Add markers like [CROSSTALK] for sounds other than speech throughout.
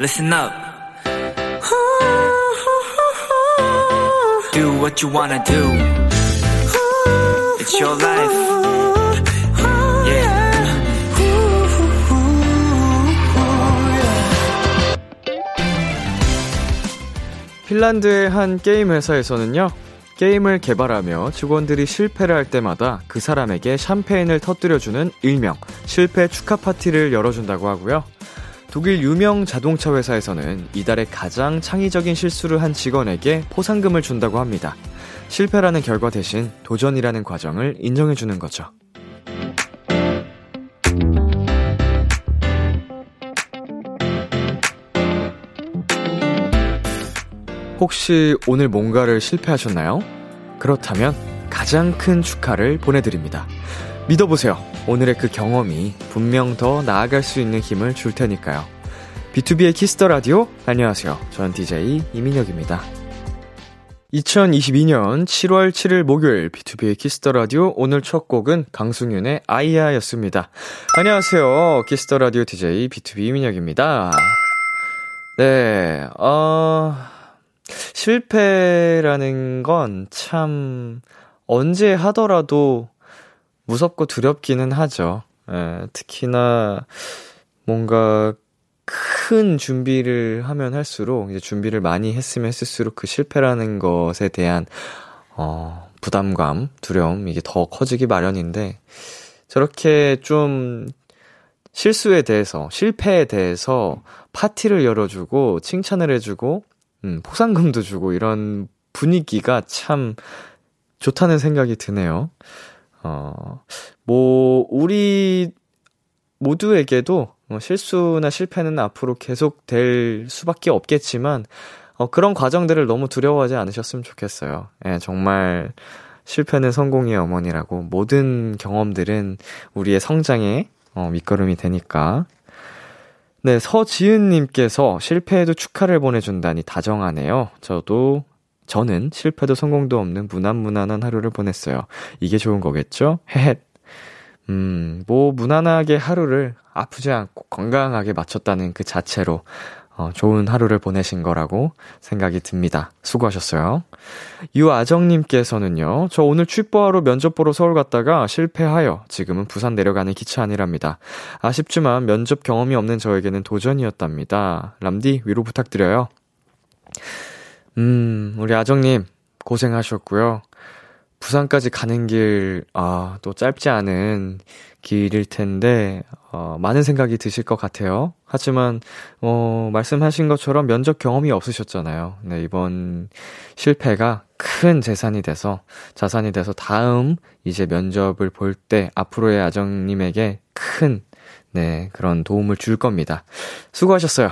listen up. Do what you wanna do. It's your life. Yeah. 핀란드의 한 게임 회사에서는요, 게임을 개발하며 직원들이 실패를 할 때마다 그 사람에게 샴페인을 터뜨려주는 일명 실패 축하 파티를 열어준다고 하고요. 독일 유명 자동차 회사에서는 이달에 가장 창의적인 실수를 한 직원에게 포상금을 준다고 합니다. 실패라는 결과 대신 도전이라는 과정을 인정해주는 거죠. 혹시 오늘 뭔가를 실패하셨나요? 그렇다면 가장 큰 축하를 보내드립니다. 믿어보세요. 오늘의 그 경험이 분명 더 나아갈 수 있는 힘을 줄 테니까요. 비투비의 키스 더 라디오 안녕하세요. 전 DJ 이민혁입니다. 2022년 7월 7일 목요일 비투비의 키스 더 라디오 오늘 첫 곡은 강승윤의 아이야였습니다. 안녕하세요. 키스 더 라디오 DJ 비투비 이민혁입니다. 네. 어 실패라는 건 참 언제 하더라도 무섭고 두렵기는 하죠. 예, 특히나 뭔가 큰 준비를 하면 할수록 이제 준비를 많이 했으면 했을수록 그 실패라는 것에 대한 어 부담감, 두려움 이게 더 커지기 마련인데 저렇게 좀 실수에 대해서 실패에 대해서 파티를 열어주고 칭찬을 해주고 음, 포상금도 주고 이런 분위기가 참 좋다는 생각이 드네요. 어, 뭐, 우리 모두에게도 뭐 실수나 실패는 앞으로 계속 될 수밖에 없겠지만, 어, 그런 과정들을 너무 두려워하지 않으셨으면 좋겠어요. 예, 정말 실패는 성공의 어머니라고 모든 경험들은 우리의 성장의 어, 밑거름이 되니까 네, 서지은님께서 실패에도 축하를 보내준다니 다정하네요. 저도, 저는 실패도 성공도 없는 무난무난한 하루를 보냈어요. 이게 좋은 거겠죠? 헤헷. 음, 뭐, 무난하게 하루를 아프지 않고 건강하게 마쳤다는 그 자체로, 어, 좋은 하루를 보내신 거라고 생각이 듭니다. 수고하셨어요. 유아정님께서는요, 저 오늘 취뽀하러 면접 보러 서울 갔다가 실패하여 지금은 부산 내려가는 기차 안이랍니다. 아쉽지만 면접 경험이 없는 저에게는 도전이었답니다. 람디, 위로 부탁드려요. 음, 우리 아정님, 고생하셨고요. 부산까지 가는 길, 아, 또 짧지 않은 길일 텐데, 어, 많은 생각이 드실 것 같아요. 하지만, 어, 말씀하신 것처럼 면접 경험이 없으셨잖아요. 네, 이번 실패가 큰 재산이 돼서, 자산이 돼서 다음 이제 면접을 볼 때 앞으로의 아정님에게 큰, 네, 그런 도움을 줄 겁니다. 수고하셨어요.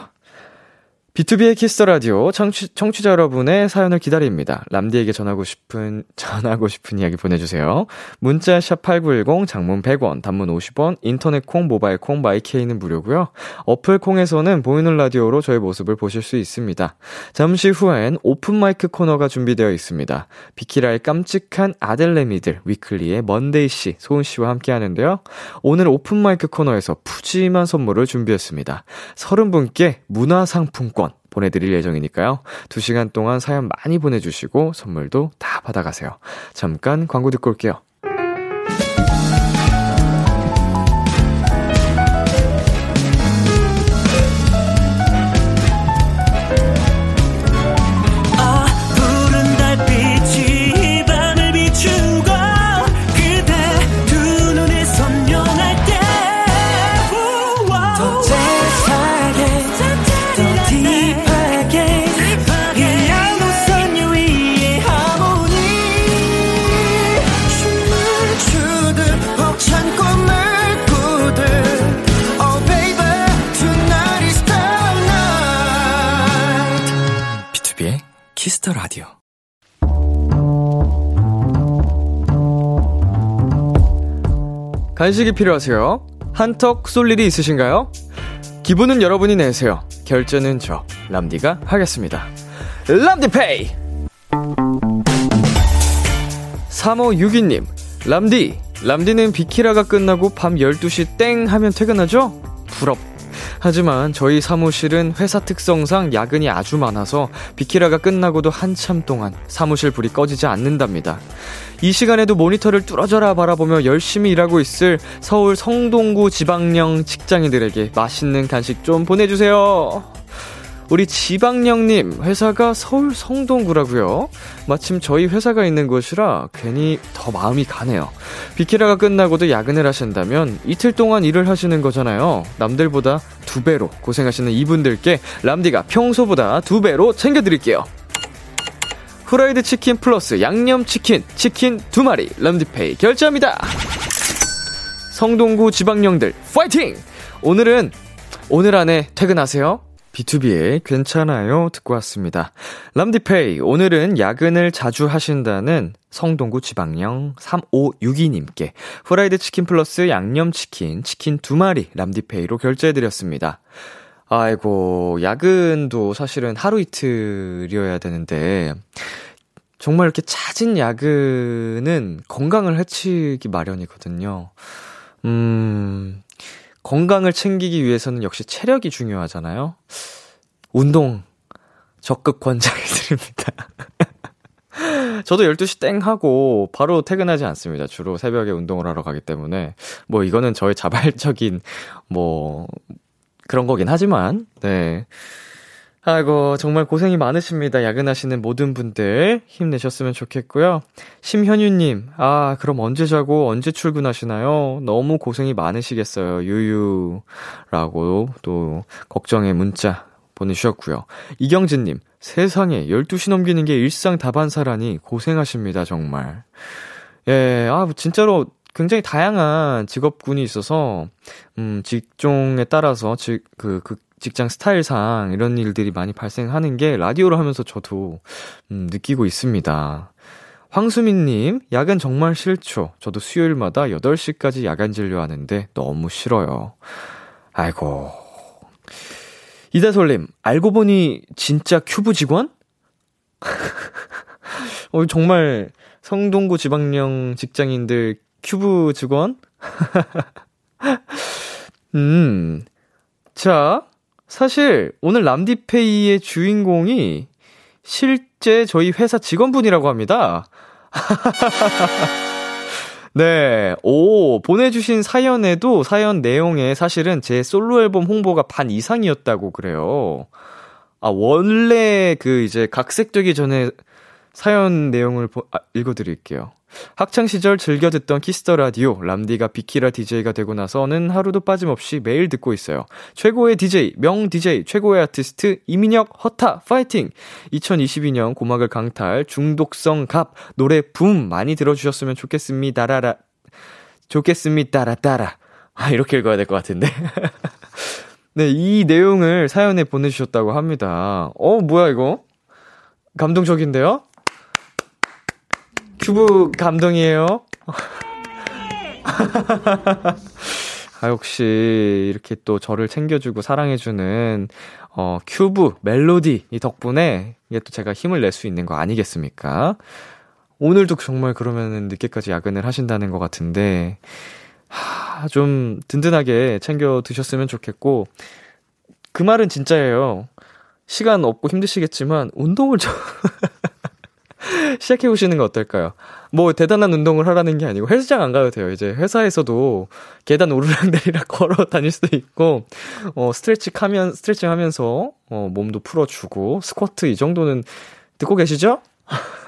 비투비의 키스 더 라디오 청취, 청취자 여러분의 사연을 기다립니다. 람디에게 전하고 싶은 [LAUGHS] 전하고 싶은 이야기 보내 주세요. 문자 샵 #8910 장문 100원, 단문 50원, 인터넷 콩, 모바일 콩, 마이케이는 무료고요. 어플 콩에서는 보이는 라디오로 저의 모습을 보실 수 있습니다. 잠시 후엔 오픈 마이크 코너가 준비되어 있습니다. 비키라의 깜찍한 딸내미들 위클리의 먼데이 씨, 소은 씨와 함께 하는데요. 오늘 오픈 마이크 코너에서 푸짐한 선물을 준비했습니다. 30분께 문화 상품권 보내드릴 예정이니까요. 2시간 동안 사연 많이 보내주시고 선물도 다 받아가세요. 잠깐 광고 듣고 올게요. 간식이 필요하세요? 한턱 쏠 일이 있으신가요? 기분은 여러분이 내세요. 결제는 저 람디가 하겠습니다. 람디페이. 3562님, 람디, 람디는 비키라가 끝나고 밤 12시 땡 하면 퇴근하죠? 부럽. 하지만 저희 사무실은 회사 특성상 야근이 아주 많아서 비키라가 끝나고도 한참 동안 사무실 불이 꺼지지 않는답니다. 이 시간에도 모니터를 뚫어져라 바라보며 열심히 일하고 있을 서울 성동구 지방령 직장인들에게 맛있는 간식 좀 보내주세요. 우리 지방령님, 회사가 서울 성동구라고요 마침 저희 회사가 있는 곳이라 괜히 더 마음이 가네요. 비키라가 끝나고도 야근을 하신다면 이틀 동안 일을 하시는 거잖아요. 남들보다 두 배로 고생하시는 이분들께 람디가 평소보다 두 배로 챙겨드릴게요. 후라이드 치킨 플러스 양념 치킨, 치킨 두 마리, 람디페이 결제합니다. 성동구 지방령들, 파이팅! 오늘은, 오늘 안에 퇴근하세요. B2B의 괜찮아요 듣고 왔습니다. 람디페이 오늘은 야근을 자주 하신다는 성동구 지방령 3562님께 후라이드 치킨 플러스 양념치킨 치킨 두 마리 람디페이로 결제해드렸습니다. 아이고 야근도 사실은 하루 이틀이어야 되는데 정말 이렇게 잦은 야근은 건강을 해치기 마련이거든요. 음, 건강을 챙기기 위해서는 역시 체력이 중요하잖아요. 운동 적극 권장해 드립니다. [LAUGHS] 저도 12시 땡 하고 바로 퇴근하지 않습니다. 주로 새벽에 운동을 하러 가기 때문에 뭐 이거는 저의 자발적인 뭐 그런 거긴 하지만 네. 아이고, 정말 고생이 많으십니다. 야근하시는 모든 분들 힘내셨으면 좋겠고요. 심현유님, 아, 그럼 언제 자고 언제 출근하시나요? 너무 고생이 많으시겠어요. 유유. 라고 또 걱정의 문자 보내주셨고요. 이경진님, 세상에 12시 넘기는 게 일상 다반사라니 고생하십니다, 정말. 예, 아, 진짜로 굉장히 다양한 직업군이 있어서, 음, 직종에 따라서, 즉, 그, 그, 직장 스타일상 이런 일들이 많이 발생하는 게 라디오를 하면서 저도 음, 느끼고 있습니다. 황수민님, 야근 정말 싫죠. 저도 수요일마다 8시까지 야간 진료하는데 너무 싫어요. 아이고. 이다솔님, 알고 보니 진짜 큐브 직원? [LAUGHS] 어, 정말 성동구 지방령 직장인들 큐브 직원? [LAUGHS] 음. 자, 사실 오늘 람디페이의 주인공이 실제 저희 회사 직원분이라고 합니다. [LAUGHS] 네. 오, 보내주신 사연에도 사연 내용에 사실은 제 솔로 앨범 홍보가 반 이상이었다고 그래요. 아, 원래 그 이제 각색되기 전에 사연 내용을 보, 아, 읽어드릴게요. 학창시절 즐겨 듣던 키스 더 라디오, 람디가 비키라 DJ가 되고 나서는 하루도 빠짐없이 매일 듣고 있어요. 최고의 DJ, 명 DJ, 최고의 아티스트, 이민혁, 허타, 파이팅! 2022년 고막을 강탈, 중독성 갑, 노래 붐 많이 들어주셨으면 좋겠습니다. 라라, 좋겠습니다. 따라, 따라. 아, 이렇게 읽어야 될 것 같은데. [LAUGHS] 네, 이 내용을 사연에 보내주셨다고 합니다. 어, 뭐야, 이거? 감동적인데요? 큐브 감동이에요. 아, 역시, 이렇게 또 저를 챙겨주고 사랑해주는, 어, 큐브, 멜로디, 이 덕분에, 이게 또 제가 힘을 낼 수 있는 거 아니겠습니까? 오늘도 정말 그러면은 늦게까지 야근을 하신다는 것 같은데, 하, 좀 든든하게 챙겨 드셨으면 좋겠고, 그 말은 진짜예요. 시간 없고 힘드시겠지만, 운동을 좀, [LAUGHS] [LAUGHS] 시작해 보시는 거 어떨까요? 뭐 대단한 운동을 하라는 게 아니고 헬스장 안 가도 돼요. 이제 회사에서도 계단 오르락내리락 [LAUGHS] 걸어 다닐 수도 있고 어 스트레칭 하면 스트레칭 하면서 어 몸도 풀어 주고 스쿼트 이 정도는 듣고 계시죠? [LAUGHS]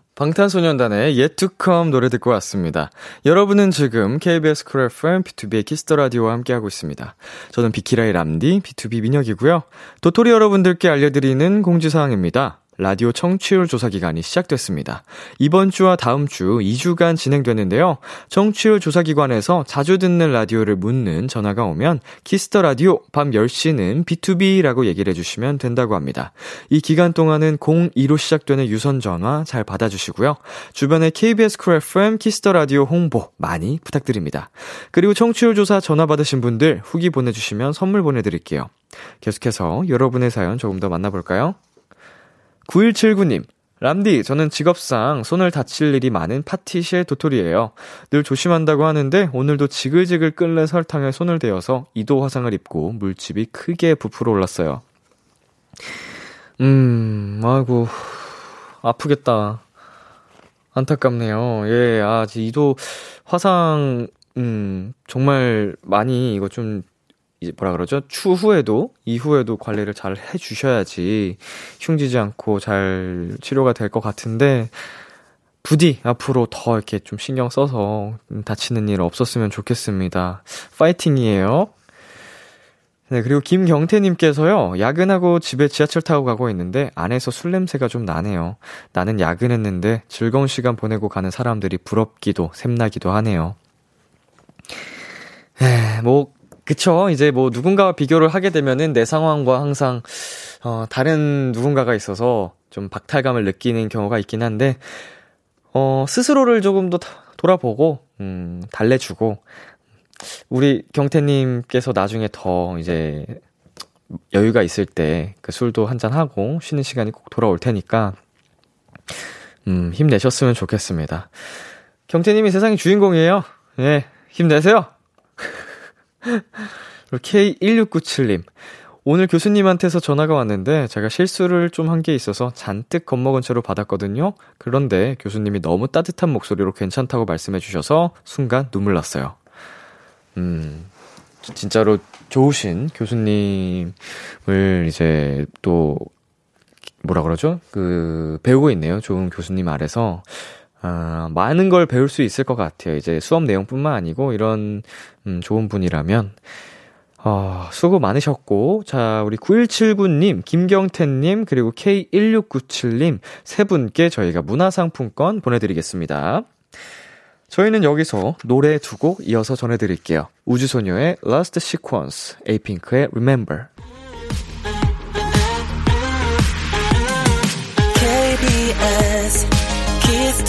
방탄소년단의 Yet to Come 노래 듣고 왔습니다. 여러분은 지금 KBS 쿨 FM 비투비의 키스 더 라디오와 함께하고 있습니다. 저는 비키라의 람디 B2B 민혁이고요. 도토리 여러분들께 알려드리는 공지사항입니다. 라디오 청취율 조사 기간이 시작됐습니다. 이번 주와 다음 주 2주간 진행되는데요. 청취율 조사 기관에서 자주 듣는 라디오를 묻는 전화가 오면 키스 더 라디오 밤 10시는 비투비라고 얘기를 해주시면 된다고 합니다. 이 기간 동안은 02로 시작되는 유선 전화 잘 받아주시고요. 주변에 KBS 쿨 FM 키스 더 라디오 홍보 많이 부탁드립니다. 그리고 청취율 조사 전화 받으신 분들 후기 보내주시면 선물 보내드릴게요. 계속해서 여러분의 사연 조금 더 만나볼까요? 9179님, 람디, 저는 직업상 손을 다칠 일이 많은 파티시의 도토리예요. 늘 조심한다고 하는데 오늘도 지글지글 끓는 설탕에 손을 대어서 이도 화상을 입고 물집이 크게 부풀어 올랐어요. 음, 아이고, 아프겠다. 안타깝네요. 예, 아, 이도 화상, 음, 정말 많이 이거 좀 이제 뭐라 그러죠? 추후에도 이후에도 관리를 잘 해주셔야지 흉지지 않고 잘 치료가 될 것 같은데 부디 앞으로 더 이렇게 좀 신경 써서 다치는 일 없었으면 좋겠습니다. 파이팅이에요. 네, 그리고 김경태님께서요, 야근하고 집에 지하철 타고 가고 있는데 안에서 술 냄새가 좀 나네요. 나는 야근했는데 즐거운 시간 보내고 가는 사람들이 부럽기도, 샘나기도 하네요. 에, 뭐, 그쵸. 이제 뭐 누군가와 비교를 하게 되면은 내 상황과 항상, 어, 다른 누군가가 있어서 좀 박탈감을 느끼는 경우가 있긴 한데, 어, 스스로를 조금 더 돌아보고, 음, 달래주고, 우리 경태님께서 나중에 더 이제 여유가 있을 때 그 술도 한잔 하고 쉬는 시간이 꼭 돌아올 테니까, 음, 힘내셨으면 좋겠습니다. 경태님이 세상의 주인공이에요. 예, 힘내세요! K1697님. 오늘 교수님한테서 전화가 왔는데 제가 실수를 좀 한 게 있어서 잔뜩 겁먹은 채로 받았거든요. 그런데 교수님이 너무 따뜻한 목소리로 괜찮다고 말씀해 주셔서 순간 눈물 났어요. 음, 진짜로 좋으신 교수님을 이제 또 뭐라 그러죠? 그 배우고 있네요. 좋은 교수님 아래서 아, 많은 걸 배울 수 있을 것 같아요. 이제 수업 내용뿐만 아니고 이런 음, 좋은 분이라면 어, 수고 많으셨고, 자, 우리 9179님, 김경태님, 그리고 K1697님, 세 분께 저희가 문화상품권 보내드리겠습니다. 저희는 여기서 노래 두 곡 이어서 전해드릴게요. 우주소녀의 Last Sequence, 에이핑크의 Remember.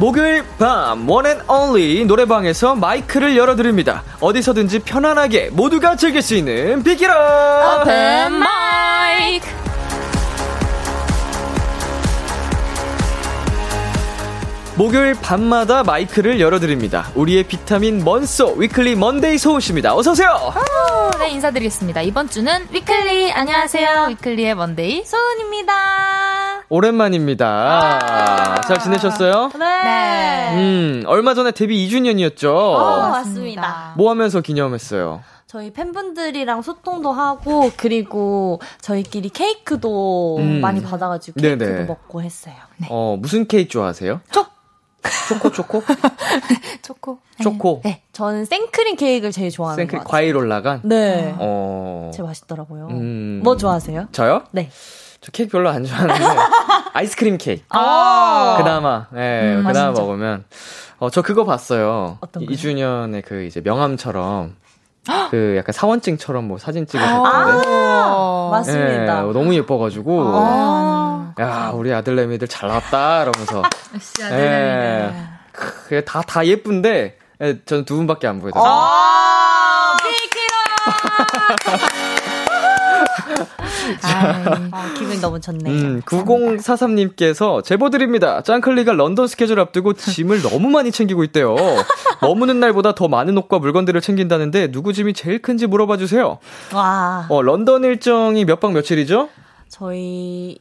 목요일 밤 one and only 노래방에서 마이크를 열어드립니다. 어디서든지 편안하게 모두가 즐길 수 있는 비키라 오픈 마이크 목요일 밤마다 마이크를 열어드립니다. 우리의 비타민 먼소 위클리 먼데이 소은 씨입니다. 어서오세요! 네 인사드리겠습니다 이번 주는 위클리 안녕하세요 위클리의 먼데이 소은입니다 오랜만입니다. 잘 지내셨어요? 네 음, 얼마 전에 데뷔 2주년이었죠? 어, 맞습니다. 뭐 하면서 기념했어요? 저희 팬분들이랑 소통도 하고 그리고 저희끼리 케이크도 음. 많이 받아가지고 케이크도 네네. 먹고 했어요. 어, 무슨 케이크 좋아하세요? 초- 초코, 초코? [LAUGHS] 초코 초코. 네, 저는 생크림 케이크를 제일 좋아하는 생크림 것 같아요. 과일 올라간? 네, 어. 제일 맛있더라고요. 음. 뭐 좋아하세요? 저요? 네. 저 케이크 별로 안 좋아하는데 [LAUGHS] 아이스크림 케이크. 아, 그나마, 예, 음, 그나마 맛있죠. 먹으면. 어, 저 그거 봤어요. 어떤 거요? 2주년에 그 이제 명함처럼 그 약간 사원증처럼 뭐 사진 찍어서 아, 했는데. 맞습니다. 예, 너무 예뻐가지고. 아, 야, 우리 아들내미들 잘 나왔다, 이러면서. [LAUGHS] 역시 예. 크, 다, 다 예쁜데, 예, 저는 두 분밖에 안 보여요. 아, 아, 기분이 너무 좋네요. 음, 9043님께서 제보드립니다. 짱클리가 런던 스케줄 앞두고 짐을 너무 많이 챙기고 있대요. 머무는 날보다 더 많은 옷과 물건들을 챙긴다는데 누구 짐이 제일 큰지 물어봐 주세요. 와, 어, 런던 일정이 몇 박 며칠이죠? 저희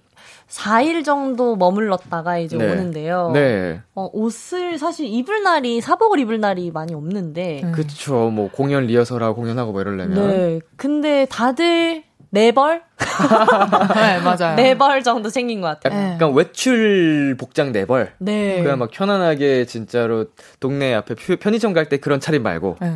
4일 정도 머물렀다가 이제 네. 오는데요. 네. 어, 옷을 사실 입을 날이 사복을 입을 날이 많이 없는데. 음. 그쵸. 뭐 공연 리허설하고 공연하고 뭐 이러려면. 네. 근데 다들 네 벌? [LAUGHS] 네, 맞아요. 네벌 정도 생긴 것 같아요. 네. 약간 외출 복장 네벌. 네. 그냥 막 편안하게 진짜로 동네 앞에 표- 편의점 갈 때 그런 차림 말고. 네.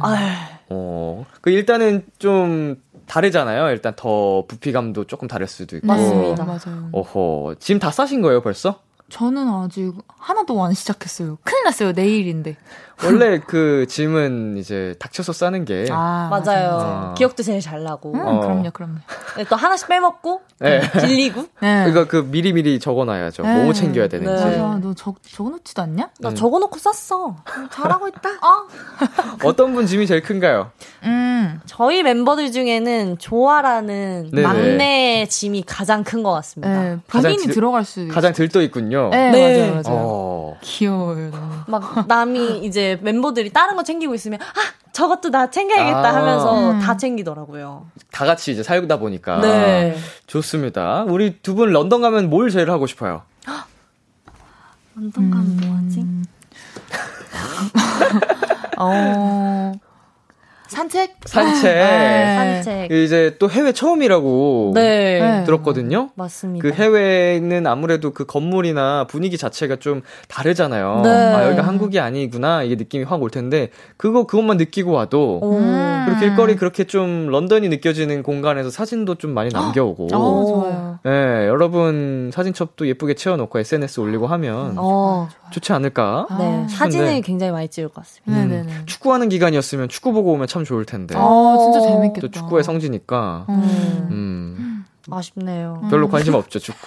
어. 그 일단은 좀 다르잖아요. 일단 더 부피감도 조금 다를 수도 있고. 맞습니다. 맞아요. 어허. 짐다 싸신 거예요, 벌써? 저는 아직 하나도 안 시작했어요. 큰일 났어요. 내일인데. 원래 그 짐은 이제 닥쳐서 싸는 게. 아, 맞아요. 아. 기억도 제일 잘 나고. 음, 어. 그럼요, 그럼요. 네, 또 하나씩 빼먹고, 네. 빌리고. [LAUGHS] 네. 그러니까 그 미리 미리 적어놔야죠. 네. 뭐 챙겨야 되는지. 네. 맞아. 너 적, 적어놓지도 않냐? 나 음. 적어놓고 쌌어. 잘하고 있다. 어. [LAUGHS] 어떤 분 짐이 제일 큰가요? 음. 저희 멤버들 중에는 조아라는 네네. 막내 짐이 가장 큰 것 같습니다. 네, 가장 본인이 들- 들어갈 있어요. 가장 들떠 있군요. 네, 네. 맞아요, 맞아요. 어. 귀여워요, 너무. 막 남이 이제 멤버들이 다른 거 챙기고 있으면 아 저것도 나 챙겨야겠다 아. 하면서 음. 다 챙기더라고요. 다 같이 이제 살다 보니까. 네. 좋습니다. 우리 두 분 런던 가면 뭘 제일 하고 싶어요? 런던 가면 뭐하지? [LAUGHS] 어. 산책? 산책. 네. 산책. 이제 또 해외 처음이라고 네. 네. 들었거든요. 맞습니다. 그 해외는 아무래도 그 건물이나 분위기 자체가 좀 다르잖아요. 네. 아, 여기가 한국이 아니구나. 이게 느낌이 확 올 텐데, 그거, 그것만 느끼고 와도, 오. 음. 그리고 길거리 그렇게 좀 런던이 느껴지는 공간에서 사진도 좀 많이 남겨오고, 어, 좋아요. 네, 여러분 사진첩도 예쁘게 채워 놓고 SNS 올리고 하면 어, 좋지 않을까? 네. 아, 사진을. 굉장히 많이 찍을 것 같습니다. 음, 네네네. 축구하는 기간이었으면 축구 보고 오면 참 좋을 텐데. 아, 진짜 재밌겠다. 또 축구의 성지니까. 음. 음, 아쉽네요. 별로 관심 없죠, 축구.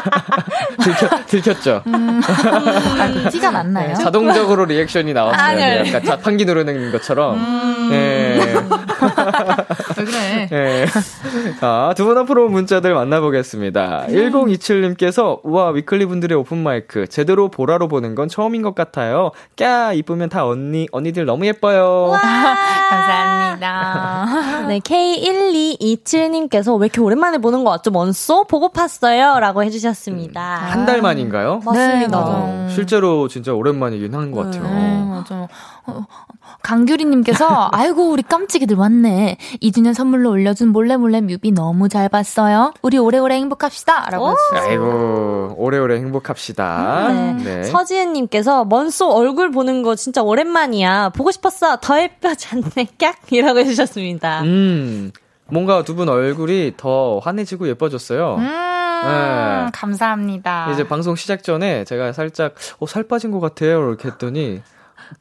[LAUGHS] 들켰, 들켰죠? 아, 티가 났나요? 네, 자동적으로 리액션이 나왔어요. 아니요. 네, 약간 자판기 누르는 것처럼. 네. [LAUGHS] 왜 그래? 네. [LAUGHS] 자, 두 분 앞으로 문자들 만나보겠습니다. 1027님께서, 우와, 위클리 분들의 오픈마이크. 제대로 보라로 보는 건 처음인 것 같아요. 까, 이쁘면 다 언니, 언니들 너무 예뻐요. [LAUGHS] 감사합니다. [LAUGHS] 네, K1227님께서 왜 이렇게 오랜만에 보는 거 같죠? 먼소? 보고 팠어요. 라고 해주셨습니다. 한달 만인가요? 맞습니다. 네. 어, 실제로 진짜 오랜만이긴 한 것 같아요. 네, 맞아요. 어, 강규리님께서, 아이고, 우리 깜찍이들 왔네. 2주년 선물로 올려준 몰래 몰래 뮤비 너무 잘 봤어요. 우리 오래오래 행복합시다. 라고 오. 해주셨어요. 아이고, 오래오래 행복합시다. 네. 네. 서지은님께서 먼소 얼굴 보는 거 진짜 오랜만이야. 보고 싶었어. 더 예뻐졌네. [LAUGHS] 꺅! 이라고 해주셨습니다. 음, 뭔가 두 분 얼굴이 더 환해지고 예뻐졌어요. 음, 네. 감사합니다. 이제 방송 시작 전에 제가 살짝, 어, 살 빠진 것 같아요. 이렇게 했더니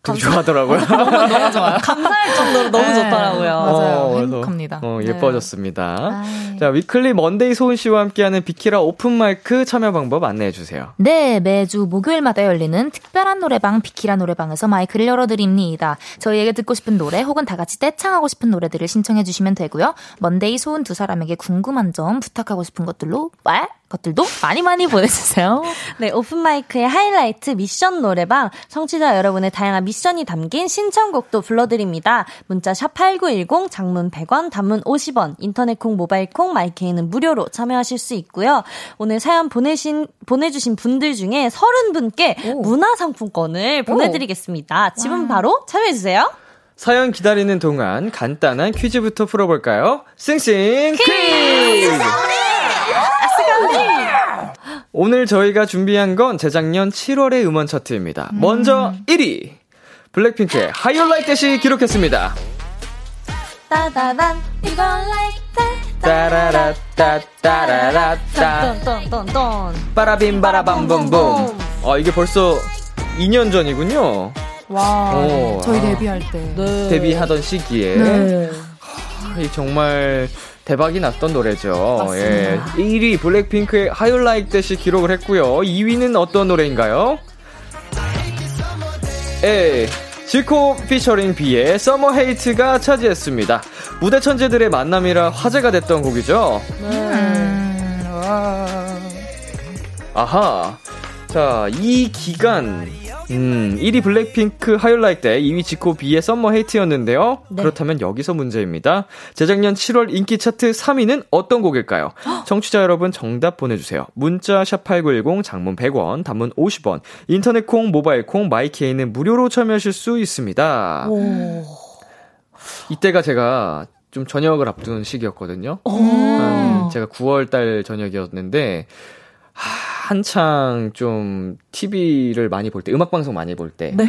되게 좋아하더라고요. [LAUGHS] 너무 좋아요. 감사할 정도로 너무 네, 좋더라고요. 맞아요. 어, 그래서, 행복합니다. 어, 네. 예뻐졌습니다. 아이. 자, 위클리 먼데이 소은 씨와 함께하는 비키라 오픈마이크 참여 방법 안내해 주세요. 네, 매주 목요일마다 열리는 특별한 노래방 비키라 노래방에서 마이크를 열어드립니다. 저희에게 듣고 싶은 노래 혹은 다 같이 떼창하고 싶은 노래들을 신청해 주시면 되고요. 먼데이 소은 두 사람에게 궁금한 점 부탁하고 싶은 것들로 말 것들도 많이 많이 보내주세요. 네, 오픈마이크의 하이라이트 미션 노래방 청취자 여러분의 다양한 미션이 담긴 신청곡도 불러드립니다. 문자 샵 8910 장문 100원 단문 50원 인터넷 콩 모바일 콩 마이케이는 무료로 참여하실 수 있고요. 오늘 사연 보내신 보내주신 분들 중에 30분께 오. 문화상품권을 보내드리겠습니다. 지금 바로 참여해주세요. 사연 기다리는 동안 간단한 퀴즈부터 풀어볼까요? 싱싱 퀴즈! 오늘 저희가 준비한 건 재작년 7월의 음원 차트입니다. 먼저 1위! 블랙핑크의 That이 기록했습니다. 따다단 이걸 like that 따라라 따따라라따 똔똔똔똔 빠라빔 바라밤봄봄 어 이게 벌써 2년 전이군요. 와, 오, 저희 아. 데뷔할 때. 네. 데뷔하던 시기에 네. 이 정말 대박이 났던 노래죠. 맞습니다. 예. 1위 블랙핑크의 Like That이 기록을 했고요. 2위는 어떤 노래인가요? A. 지코 피처링 B의 Summer Hate가 차지했습니다. 무대 천재들의 만남이라 화제가 됐던 곡이죠. 음, 와. 아하. 자, 이 기간 음, 1위 블랙핑크 How You Like That 2위 지코 비의 Summer Hate였는데요. 네. 그렇다면 여기서 문제입니다. 재작년 7월 인기 차트 3위는 어떤 곡일까요? [GASPS] 청취자 여러분 정답 보내주세요. 문자 샵8910 장문 100원, 단문 50원, 인터넷 콩, 모바일 콩, 마이케이는 무료로 참여하실 수 있습니다. 오. 이때가 제가 좀 저녁을 앞둔 시기였거든요. 한 제가 9월 달 저녁이었는데 한창 좀 TV를 많이 볼 때, 음악 방송 많이 볼 때. 네.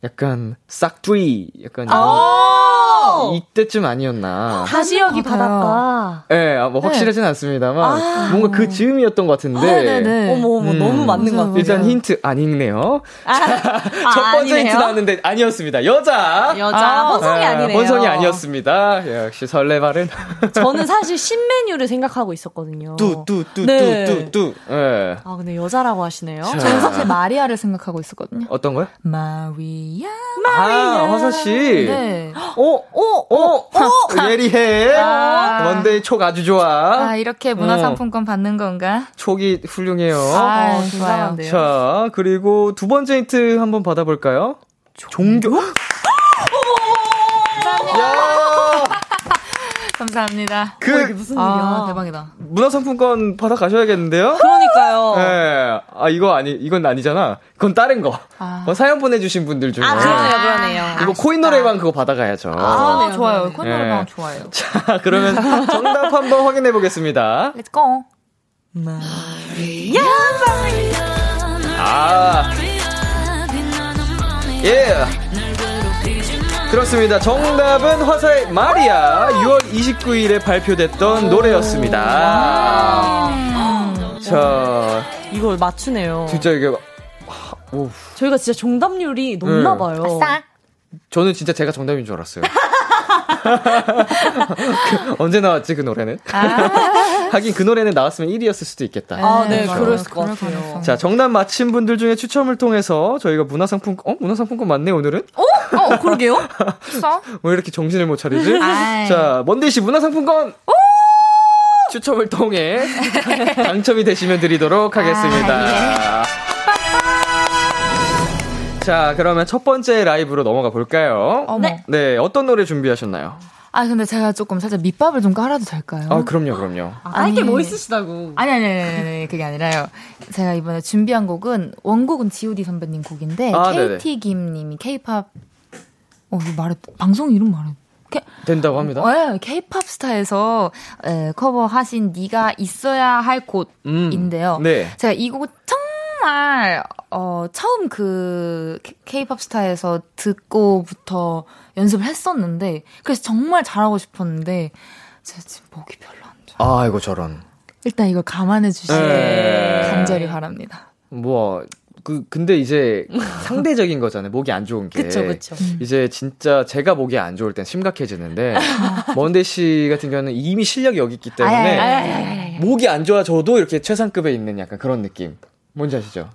음. 약간 싹두이 약간 아~ 이때쯤 아니었나. 다시 여기 바닷가. 예, 네, 뭐 확실하진 네. 않습니다만 아~ 뭔가 그 즈음이었던 것 같은데. 아. 어머 어머 음, 너무 맞는 것 같아요. 일단 힌트 아니네요. 아, 자, 아, [LAUGHS] 첫 번째? 힌트 나왔는데 아니었습니다. 여자. 여자. 아, 혼성이 아니네요. 혼성이 아니었습니다. 역시 설레발은. [LAUGHS] 저는 사실 신메뉴를 생각하고 있었거든요. 뚜뚜뚜뚜뚜뚜. 네. 뚜. 네. 아 근데 여자라고 하시네요. 자. 저는 사실 마리아를 생각하고 있었거든요. 어떤 거요? 마리 아. 마리아. 아, 화사 씨. 네. 어, 어, 어, 어, 예리해. 아. 먼데이 촉 아주 좋아. 아, 이렇게 문화상품권 어. 받는 건가? 촉이 훌륭해요. 아, 어, 좋아요. 자, 그리고 두 번째 힌트 한번 받아볼까요? 종교? 감사합니다. 그 어, 무슨 일이야? 아, 대박이다. 문화상품권 받아 가셔야겠는데요? 그러니까요. 네. 아 이거 아니 이건 아니잖아. 그건 다른 거. 아. 어, 사연 보내주신 분들 중에. 아 그러네요, 그러네요. 이거 코인 노래방 그거 받아가야죠. 아, 아 좋아요. 코인 노래방 네. 좋아요. 자 그러면 정답 한번 확인해 보겠습니다. Let's go. 아. 예. 그렇습니다. 정답은 화사의 마리아 6월 29일에 발표됐던 노래였습니다. 자, 이걸 맞추네요. 진짜 이게 오. 저희가 진짜 정답률이 높나 네. 봐요. 아싸. 저는 진짜 제가 정답인 줄 알았어요. 그, 언제 나왔지 그 노래는? 아~ [LAUGHS] 하긴 그 노래는 나왔으면 1위였을 수도 있겠다. 아, 네, 네 그랬을 것 같아요. 자, 정답 맞힌 분들 중에 추첨을 통해서 저희가 문화상품권, 어? 문화상품권 맞네, 오늘은? 어? 어, 그러게요? 왜 [LAUGHS] 이렇게 정신을 못 차리지? [LAUGHS] 자, 먼데이 씨 문화상품권! 추첨을 통해 당첨이 되시면 드리도록 하겠습니다. 아, 예. 자, 그러면 첫 번째 라이브로 넘어가 볼까요? 어머. 네. 네, 어떤 노래 준비하셨나요? 아, 근데 제가 조금 살짝 밑밥을 좀 깔아도 될까요? 아, 그럼요, 그럼요. 아, 이게 멋있으시다고. 아니, 아니, 아니, 아니, 그게 아니라요. 제가 이번에 준비한 곡은, 원곡은 GOD 선배님 곡인데, 아, KT 김님이 K-팝, 어, 말해, 방송 이름 말해. K, 된다고 합니다. 네, K-팝 스타에서 에, 커버하신 네가 있어야 할 곳인데요. 음, 네. 제가 이 곡을 정말 어 처음 그 K-팝 스타에서 듣고부터 연습을 했었는데 그래서 정말 잘하고 싶었는데 제가 지금 목이 별로 안 좋아. 아이고 저런. 일단 이걸 감안해 주시길 네. 간절히 바랍니다. 뭐, 그, 근데 이제 상대적인 거잖아요. 목이 안 좋은 게. 그쵸, 그쵸. 음. 이제 진짜 제가 목이 안 좋을 땐 심각해지는데, [LAUGHS] 먼데 씨 같은 경우는 이미 실력이 여기 있기 때문에, 아야야야야야. 목이 안 좋아져도 이렇게 최상급에 있는 약간 그런 느낌. 뭔지 아시죠?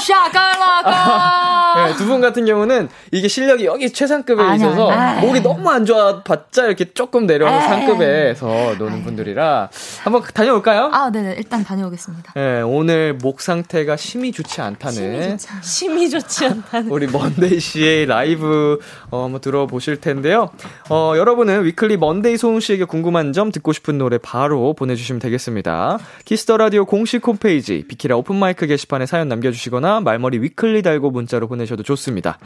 Boom Shakalaka. [LAUGHS] 네, 두분 같은 경우는 이게 실력이 여기 최상급에 아니, 있어서 아니, 목이 너무 안 좋아 봤자 이렇게 조금 내려와서 상급에서 노는 분들이라 한번 다녀올까요? 아, 네, 네, 일단 다녀오겠습니다. 네, 오늘 목 상태가 심히 좋지 않다는 심히 좋지 않다는 우리 먼데이 씨의 라이브 어, 한번 들어보실 텐데요. 어, 여러분은 위클리 먼데이 소은 씨에게 궁금한 점 듣고 싶은 노래 바로 보내주시면 되겠습니다. 키스 더 라디오 공식 홈페이지 비키라 오픈 마이크 게시판에 사연 남겨주시거나 말머리 위클리 달고 문자로 보내셔도 좋습니다.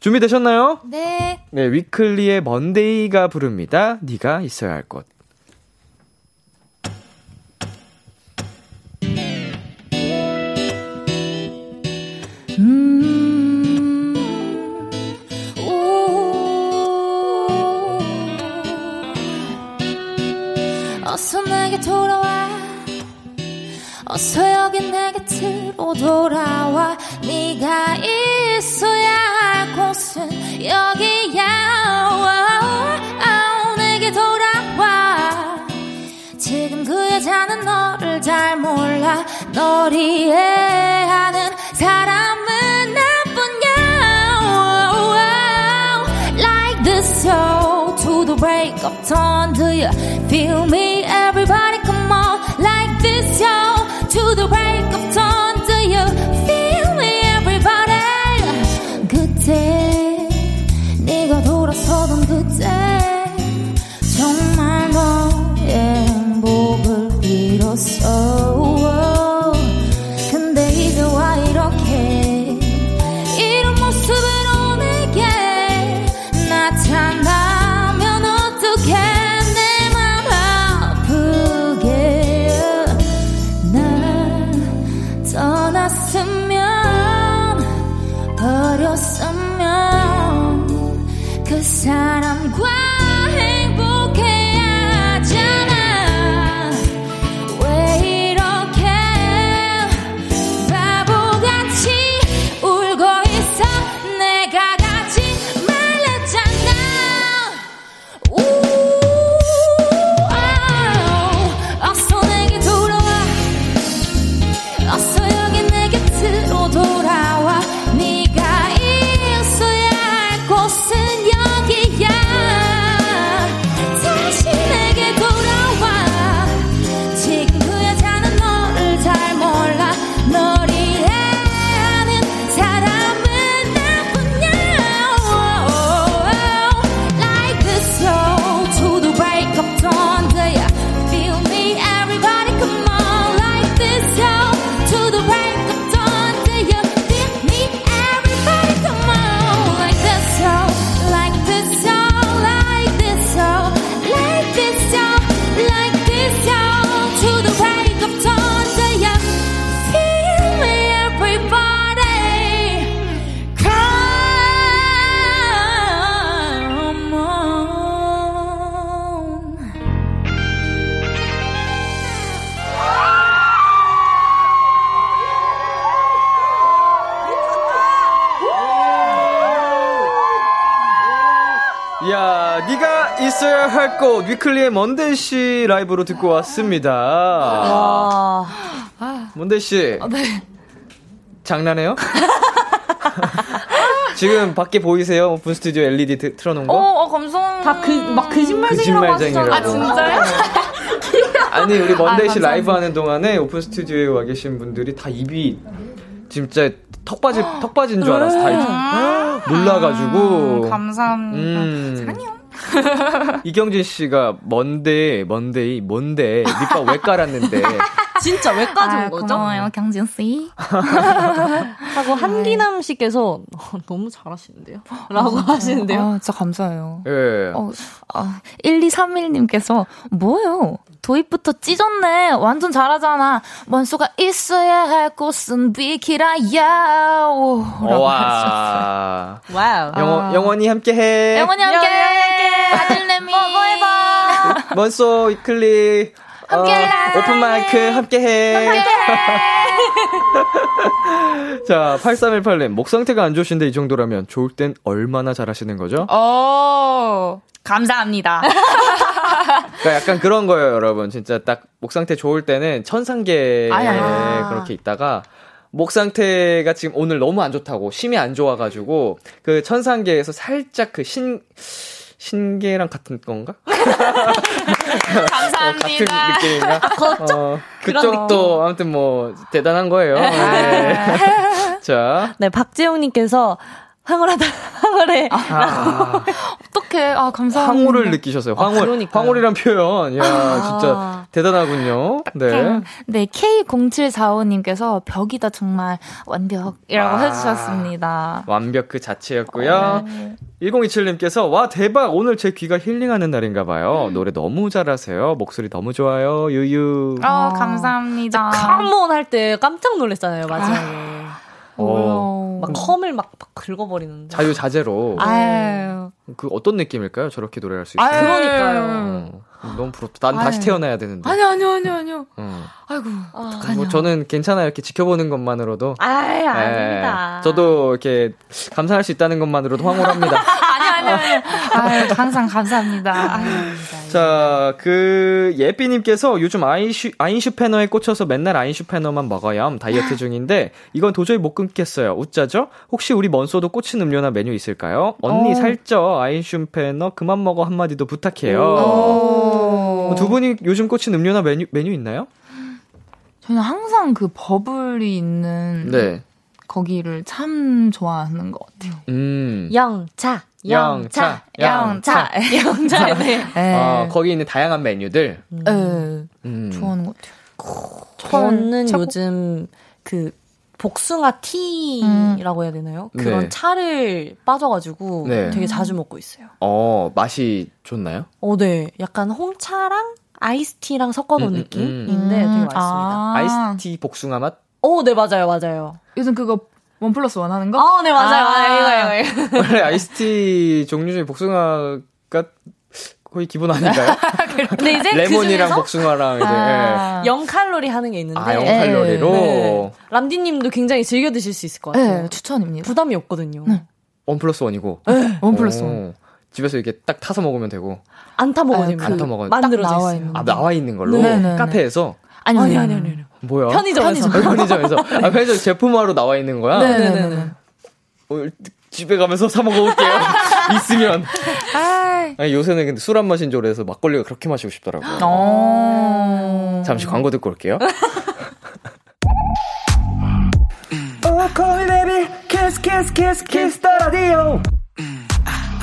준비되셨나요? 네. 네, 위클리의 먼데이가 부릅니다. 네가 있어야 할 곳. 음, 어서 내게 돌아와 어서 여기 내 곁으로 돌아와 네가 있어야 할 곳은 여기야 oh, 내게 돌아와 지금 그 여자는 너를 잘 몰라 널 이해하는 사람은 나뿐이야 Like the soul to the break of dawn Do you feel me everybody come on like this yo the break of dawn. Do you feel me, everybody? 그때 네가 돌아서던 그때. 사람 위클리의 먼데이 씨 라이브로 듣고 왔습니다. 와. 먼데이 씨. 네. 장난해요? [LAUGHS] 지금 밖에 보이세요? 오픈 스튜디오 LED 드- 틀어놓은 거? 어, 어, 감사합니다. 다 그, 막 거짓말쟁이라고 거짓말쟁이라고. 하시잖아요. 아, 진짜요? [LAUGHS] 아니 우리 먼데이 아, 씨. 라이브 하는 동안에 오픈 스튜디오에 와 계신 분들이 다 입이 진짜 턱 빠지 턱 빠진 줄 알았어. 다 이렇게 놀라가지고. 음, 감사합니다. 음. 이경진 씨가 먼데 먼데이 뭔데 밑밥 왜 깔았는데 진짜 왜 까준 아, 거죠? 고마워요, 경진 씨. [LAUGHS] 하고 한기남 씨께서 어, [LAUGHS] 너무 잘하시는데요? 라고 하시는데요. 아, 진짜 감사해요. 예. 어, 아, 1231님께서, 뭐예요? 도입부터 찢었네. 완전 잘하잖아. 원수가 있어야 할 곳은 비키라야. 오, 라고 하셨어요. 와 wow. 영원 영원히 함께해 영원히 함께! 영원히 함께! 아들내미! 뭐해봐. 먼소 Weeekly 어, 함께해. open mic 함께해 [LAUGHS] 자 8318님 목 상태가 안 좋으신데 이 정도라면 좋을 땐 얼마나 잘하시는 거죠? 어, 감사합니다. [LAUGHS] 그러니까 약간 그런 거예요, 여러분. 진짜 딱 목 상태 좋을 때는 천상계에. 그렇게 있다가 목 상태가 지금 오늘 너무 안 좋다고 심이 안 좋아가지고 그 천상계에서 살짝 그 신 신계랑 같은 건가? [LAUGHS] 어, 같은 감사합니다. 느낌인가? 어, 그쪽도 아무튼 뭐 대단한 거예요. 네. [LAUGHS] 자, 네, 박재용님께서 황홀하다, 황홀해. 아, [LAUGHS] 어떡해. 아, 감사합니다. 황홀을 느끼셨어요. 황홀, 그러니까요. 황홀이란 표현, 야 아. 진짜 대단하군요. 네. 네, K0745님께서 벽이다 정말 완벽이라고 아. 해주셨습니다. 완벽 그 자체였고요. 1027님께서 와 대박 오늘 제 귀가 힐링하는 날인가 봐요. 노래 너무 잘하세요. 목소리 너무 좋아요. 유유. 어, 감사합니다. 컴온 할 때 깜짝 놀랐잖아요, 마지막에. 어, 막 컴을 막, 막 긁어버리는데. 자유자재로 아유. 그 어떤 느낌일까요? 저렇게 노래할 수 있어요. 그러니까요. 어, 너무 부럽다. 난 다시 아유. 태어나야 되는데. 아니요, 아니요, 아니요, 아니요. 어. 아이고. 뭐 저는 괜찮아요. 이렇게 지켜보는 것만으로도. 아이, 예, 아닙니다. 저도 이렇게 감상할 수 있다는 것만으로도 [LAUGHS] 황홀합니다. 아니요, 아니요, 아니요. 아유, 항상 감사합니다. 아유. [LAUGHS] 자, 그 예삐님께서 요즘 아인슈 아인슈페너에 꽂혀서 맨날 아인슈페너만 먹어요. 다이어트 중인데 이건 도저히 못 끊겠어요. 웃자죠? 혹시 우리 먼소도 꽂힌 음료나 메뉴 있을까요? 언니 어. 살쪄 아인슈페너 그만 먹어 한마디도 부탁해요. 오. 두 분이 요즘 꽂힌 음료나 메뉴 메뉴 있나요? 저는 항상 그 버블이 있는 네. 거기를 참 좋아하는 것 같아요. 음. 영차, 영차, 영차, 영차, 영차. 네. 네. 어, 거기 있는 다양한 메뉴들. 네. 음. 좋아하는 것 같아요. 저는 최고. 요즘 그 복숭아 티라고 해야 되나요? 그런 네. 차를 빠져가지고 네. 되게 자주 먹고 있어요. 어, 맛이 좋나요? 어, 네. 약간 홍차랑 아이스티랑 섞어놓은 음, 음, 느낌인데 음. 되게 맛있습니다. 아. 아이스티 복숭아 맛? 오, 네, 맞아요, 맞아요. 요즘 그거 one plus one 하는 거? 어, 네, 맞아요. 아, 아, 이거, 이거, 이거. [LAUGHS] 원래 아이스티 종류 중에 복숭아가 거의 기본 아닌가요? [LAUGHS] 근데 이제 레몬이랑 그 복숭아랑 이제 아. 0칼로리 하는 게 있는데. 아, 0 칼로리로 네. 람디님도 굉장히 즐겨 드실 수 있을 것 같아요. 네, 추천입니다. 부담이 없거든요. one plus one이고. one plus one. 오, 집에서 이렇게 딱 타서 먹으면 되고. 안 타 먹어도 아, 됩니다. 안 타 먹어도 만들어져 있어요. 있는 아, 나와 있는 걸로? 네, 네, 네. 카페에서? 아니, 아니, 아니, 아니, 아니. 뭐야? 편의점에서. 아, 편의점에서. 아, 편의점 제품화로 나와 있는 거야? 네네네. 어, 집에 가면서 사 먹어볼게요. 있으면. 아, 아니, 요새는 근데 술 안 마신 줄 알아서 막걸리가 그렇게 마시고 싶더라고요. 어. 잠시 광고 듣고 올게요.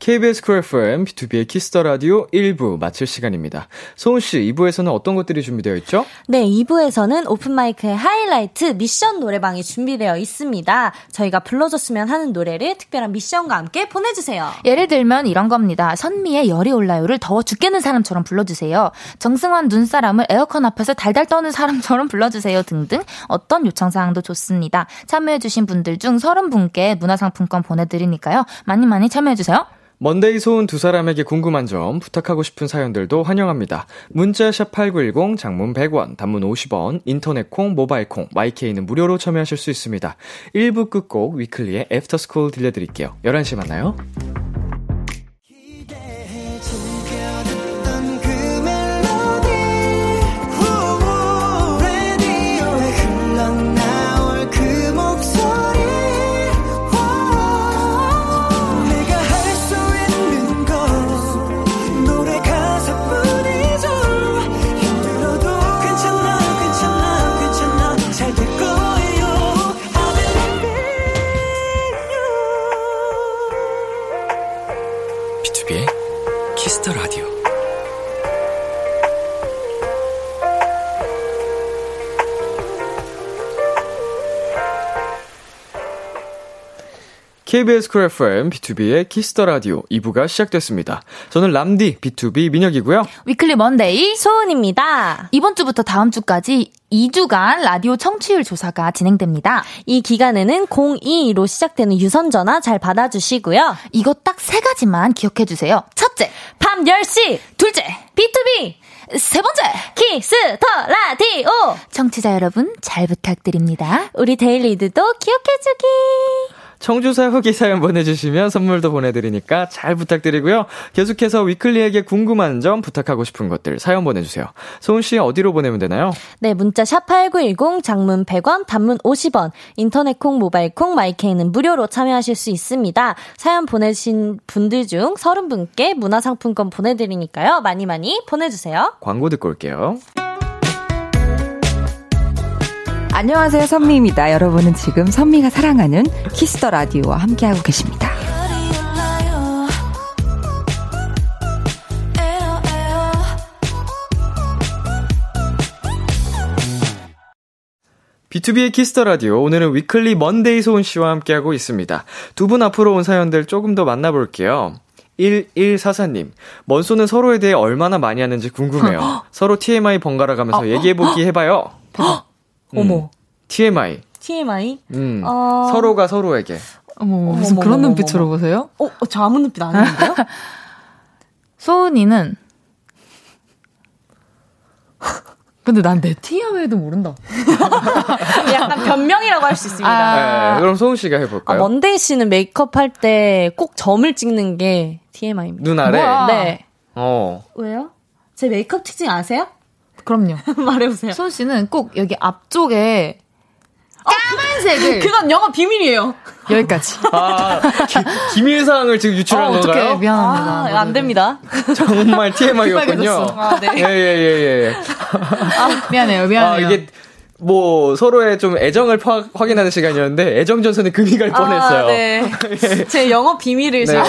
KBS 쿨 FM, B2B의 키스터 라디오 1부 마칠 시간입니다. 소은씨, 2부에서는 어떤 것들이 준비되어 있죠? 네, 2부에서는 open mic의 하이라이트 미션 노래방이 준비되어 있습니다. 저희가 불러줬으면 하는 노래를 특별한 미션과 함께 보내주세요. 예를 들면 이런 겁니다. 선미의 열이 올라요를 더워 죽겠는 사람처럼 불러주세요. 정승환 눈사람을 에어컨 앞에서 달달 떠는 사람처럼 불러주세요 등등 어떤 요청사항도 좋습니다. 참여해주신 분들 중 30분께 문화상품권 보내드리니까요. 많이 많이 참여해주세요. 먼데이 소은 두 사람에게 궁금한 점, 부탁하고 싶은 사연들도 환영합니다. 문자샵 8910, 장문 100원, 단문 50원, 인터넷 콩, 모바일 콩, 마이케이는 무료로 참여하실 수 있습니다. 1부 끝곡 Weeekly의 After School 들려드릴게요. 11시에 만나요. KBS 쿨 FM, B2B의 키스터 라디오 2부가 시작됐습니다. 저는 람디, BTOB 민혁이고요. Weeekly 먼데이 소은입니다. 이번 주부터 다음 주까지 2주간 라디오 청취율 조사가 진행됩니다. 이 기간에는 022로 시작되는 유선 전화 잘 받아주시고요. 이거 딱 세 가지만 기억해 주세요. 첫째, 밤 10시 둘째, B2B 세 번째. 키스터 라디오 청취자 여러분 잘 부탁드립니다. 우리 데일리들도 기억해주기. 청주사 후기 사연 보내주시면 선물도 보내드리니까 잘 부탁드리고요. 계속해서 위클리에게 궁금한 점, 부탁하고 싶은 것들 사연 보내주세요. 소은씨 어디로 보내면 되나요? 네, 문자 샵8910 장문 100원, 단문 50원, 인터넷 콩, 모바일 콩, 마이케이는 무료로 참여하실 수 있습니다. 사연 보내신 분들 중 30분께 문화상품권 보내드리니까요. 많이 많이 보내주세요. 광고 듣고 올게요. 안녕하세요, 선미입니다. 여러분은 지금 선미가 사랑하는 Kiss the Radio와 함께하고 계십니다. B2B의 키스터 라디오 오늘은 Weeekly 먼데이 소은 씨와 함께하고 있습니다. 두 분 앞으로 온 사연들 조금 더 만나볼게요. 1144님, 먼소는 서로에 대해 얼마나 많이 아는지 궁금해요. [GASPS] 서로 TMI 번갈아 가면서 얘기해보기 해봐요. 어머. TMI. TMI? 음, 어. 서로가 서로에게. 어머, 무슨 그런 눈빛으로 보세요? 어, 어, 저 아무 눈빛 안 했는데요? [LAUGHS] 소은이는 [LAUGHS] 근데 난 내 TMI도 모른다. [LAUGHS] 약간 변명이라고 할 수 있습니다. 아. 네, 그럼 소은 씨가 아, 해볼까요? 먼데이 씨는 메이크업 할 때 꼭 점을 찍는 게 TMI입니다. 눈 아래? 뭐야? 네. 어. 왜요? 제 메이크업 특징 아세요? 그럼요. [LAUGHS] 말해보세요. 소은 씨는 꼭 여기 앞쪽에 까만색을 그건 영어 비밀이에요. 여기까지. 아, 기, 기밀사항을 지금 유출한 어, 어떡해. 건가요? 미안합니다. 아, 안 됩니다. 정말 [LAUGHS] TMI였군요. 아, 네. 예, 예, 예, 예. 미안해요, 미안해요. 아, 이게 뭐 서로의 좀 애정을 파, 확인하는 시간이었는데 애정 전선에 금이 갈 뻔했어요. 아, 네. [LAUGHS] 제 영업 비밀을 지금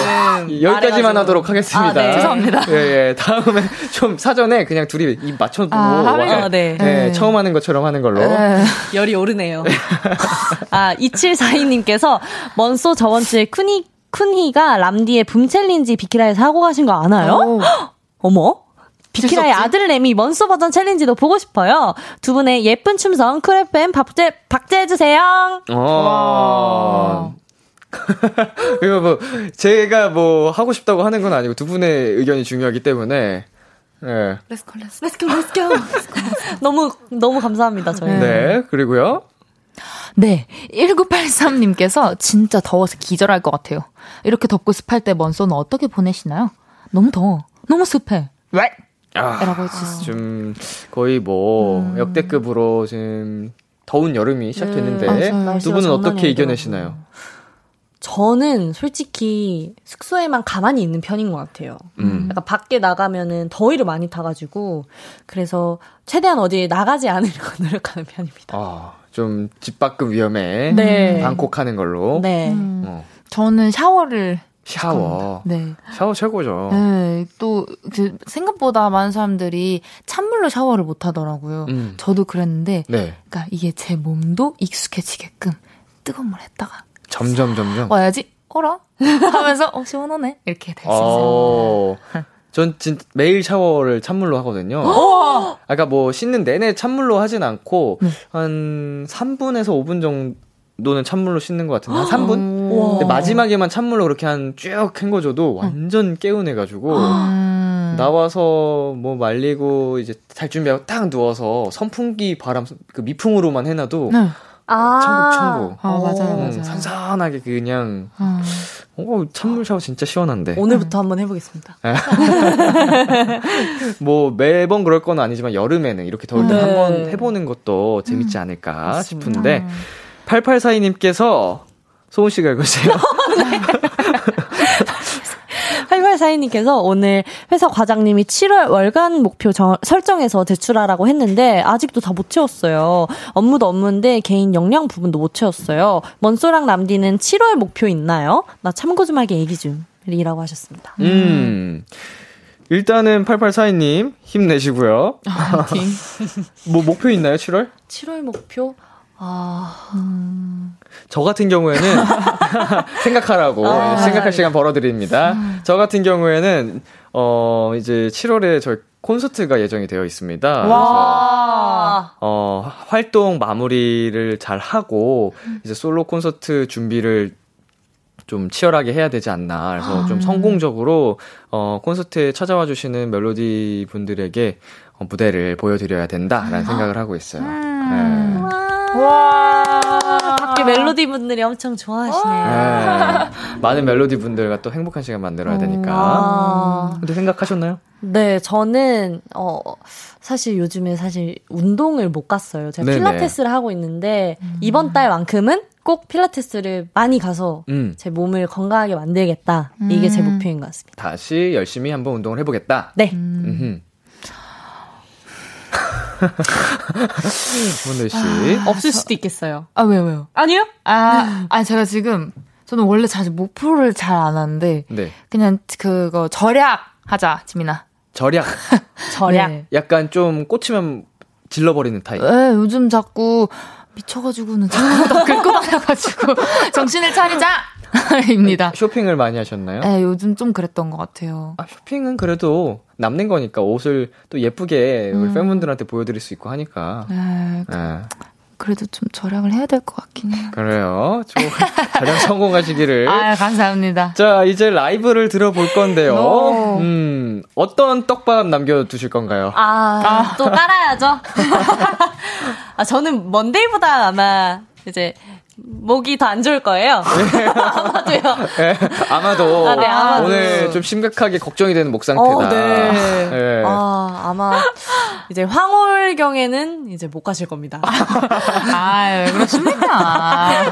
여기까지만. 하도록 하겠습니다. 아, 네. 죄송합니다. 예, 예. 다음에 좀 사전에 그냥 둘이 입 맞춰보고 아, 와- 아, 네. 예, 처음 하는 것처럼 하는 걸로. 에, 열이 오르네요. [LAUGHS] 아, 2742님께서 먼소 저번 주에 쿤히, 쿤히가 람디의 Boom challenge 비키라에서 하고 가신 거 아나요? [GASPS] 어머? 비키라의 아들 램이 먼소 버전 challenge도 보고 싶어요. 두 분의 예쁜 춤선 Cool FM 박제, 박제해주세요. 어. 그리고 [LAUGHS] 뭐 제가 뭐 하고 싶다고 하는 건 아니고 두 분의 의견이 중요하기 때문에 예. Let's go Let's go. [LAUGHS] Let's go, let's go. 너무, 너무 감사합니다, 저희. 네. 그리고요. 네, 1983님께서 진짜 더워서 기절할 것 같아요. 이렇게 덥고 습할 때 먼소는 어떻게 보내시나요? 너무 더워. 너무 습해. 왜? 아, 라고. 좀 거의 뭐 역대급으로 지금 더운 여름이 시작됐는데 네, 맞아요. 두 분은 어떻게. 이겨내시나요? 저는 솔직히 숙소에만 가만히 있는 편인 것 같아요. 음. 약간 밖에 나가면은 더위를 많이 타가지고 그래서 최대한 어디 나가지 않으려고 [LAUGHS] 노력하는 편입니다. 아, 좀 집 밖은 위험해. 네. 방콕하는 걸로. 네. 어. 저는 샤워를 샤워. 네. 샤워 최고죠. 네, 또, 그, 생각보다 많은 사람들이 찬물로 샤워를 못 하더라고요. 음. 저도 그랬는데, 네. 그니까 이게 제 몸도 익숙해지게끔 뜨거운 물 했다가 점점 점점. 와야지, 어라? [LAUGHS] 하면서, 어, 시원하네. 이렇게 될 수 있어요. 어. 전 진짜 매일 샤워를 찬물로 하거든요. 아까 뭐 씻는 내내 찬물로 하진 않고 네. 한 3분에서 5분 정도 는 찬물로 씻는 것 같은데 한 3분? 우와. 근데 마지막에만 찬물로 그렇게 한 쭉 헹궈줘도 완전 개운해가지고 음. 나와서 뭐 말리고 이제 잘 준비하고 딱 누워서 선풍기 바람 그 미풍으로만 해놔도 네. 아. 천국 천국. 아, 맞아요, 음, 맞아요. 선선하게 그냥 어. 어, 찬물 샤워 진짜 시원한데. 오늘부터 한번 해보겠습니다. [LAUGHS] 뭐 매번 그럴 건 아니지만 여름에는 이렇게 더울 때 네. 한번 해보는 것도 재밌지 않을까. 싶은데 8842님께서 소은 씨가 읽으세요. [LAUGHS] 8842님께서 오늘 회사 과장님이 7월 월간 목표 정- 설정해서 제출하라고 했는데 아직도 다 못 채웠어요. 업무도 업무인데 개인 역량 부분도 못 채웠어요. 먼소랑 람디는 7월 목표 있나요? 나 참고 좀 하게 얘기 좀. 이라고 하셨습니다. 음. 일단은 8842님 힘내시고요. [LAUGHS] 뭐 목표 있나요, 7월? 7월 목표? 아, 저 같은 경우에는 [LAUGHS] 생각하라고 아, 생각할 네. 시간 벌어드립니다. 저 같은 경우에는 어 이제 7월에 저희 콘서트가 예정이 되어 있습니다. 그래서 와. 어 활동 마무리를 잘 하고 이제 솔로 콘서트 준비를 좀 치열하게 해야 되지 않나. 그래서 좀 성공적으로 어 콘서트에 찾아와 주시는 멜로디 분들에게 어, 무대를 보여드려야 된다라는 생각을 하고 있어요. 네. 와. 밖에 멜로디 분들이 엄청 좋아하시네요. 네. 많은 멜로디 분들과 또 행복한 시간 만들어야 되니까. 아. 근데 생각하셨나요? 네, 저는 어 사실 요즘에 사실 운동을 못 갔어요. 제가 네네. 필라테스를 하고 있는데 이번 달만큼은 꼭 필라테스를 많이 가서 음. 제 몸을 건강하게 만들겠다. 이게 제 목표인 것 같습니다. 다시 열심히 한번 운동을 해보겠다. 네. [LAUGHS] 음흠. 문들 씨. 없을 수도 있겠어요. 아, 왜요, 왜요? 아니요? 아, 아, 제가 지금, 저는 원래 사실 목표를 잘 안 하는데, 네. 그냥 그거 절약 하자, 지민아. 절약. [LAUGHS] 절약. 네. 약간 좀 꽂히면 질러버리는 타입. 에, 요즘 자꾸 미쳐가지고는 자꾸 긁고 다녀가지고 [LAUGHS] 정신을 차리자! 입니다. 쇼핑을 많이 하셨나요? 에, 요즘 좀 그랬던 것 같아요. 아, 쇼핑은 그래도 남는 거니까 옷을 또 예쁘게 우리 음. 팬분들한테 보여드릴 수 있고 하니까. 에, 예. 그래도 좀 절약을 해야 될 것 같긴 해요. 그래요. 좀 [LAUGHS] 가장 성공하시기를. 아, 감사합니다. 자, 이제 라이브를 들어볼 건데요. 오. 음, 어떤 떡밥 남겨두실 건가요? 아, 또 깔아야죠. [LAUGHS] 아, 저는 먼데이보다 아마 이제 목이 더 안 좋을 거예요. [LAUGHS] 아마도요. 예, 아마도, 아, 네, 아마도. 오늘 좀 심각하게 걱정이 되는 목 상태다. 어, 네. 예. 아, 아마 이제 황홀경에는 이제 못 가실 겁니다. 아, 왜 그러십니까?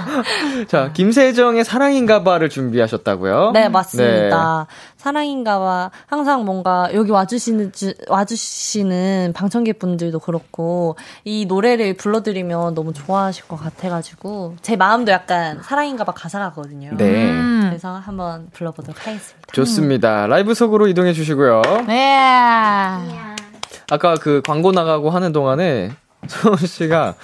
자, 김세정의 사랑인가봐를 준비하셨다고요? 네, 맞습니다. 사랑인가봐. 항상 뭔가 여기 와주시는, 주- 와주시는 방청객 분들도 그렇고, 이 노래를 불러드리면 너무 좋아하실 것 같아가지고, 제 마음도 약간 사랑인가봐 가사가거든요. 네. 음. 그래서 한번 불러보도록 하겠습니다. 좋습니다. 라이브 속으로 이동해 주시고요. 네. 아까 그 광고 나가고 하는 동안에 소은 씨가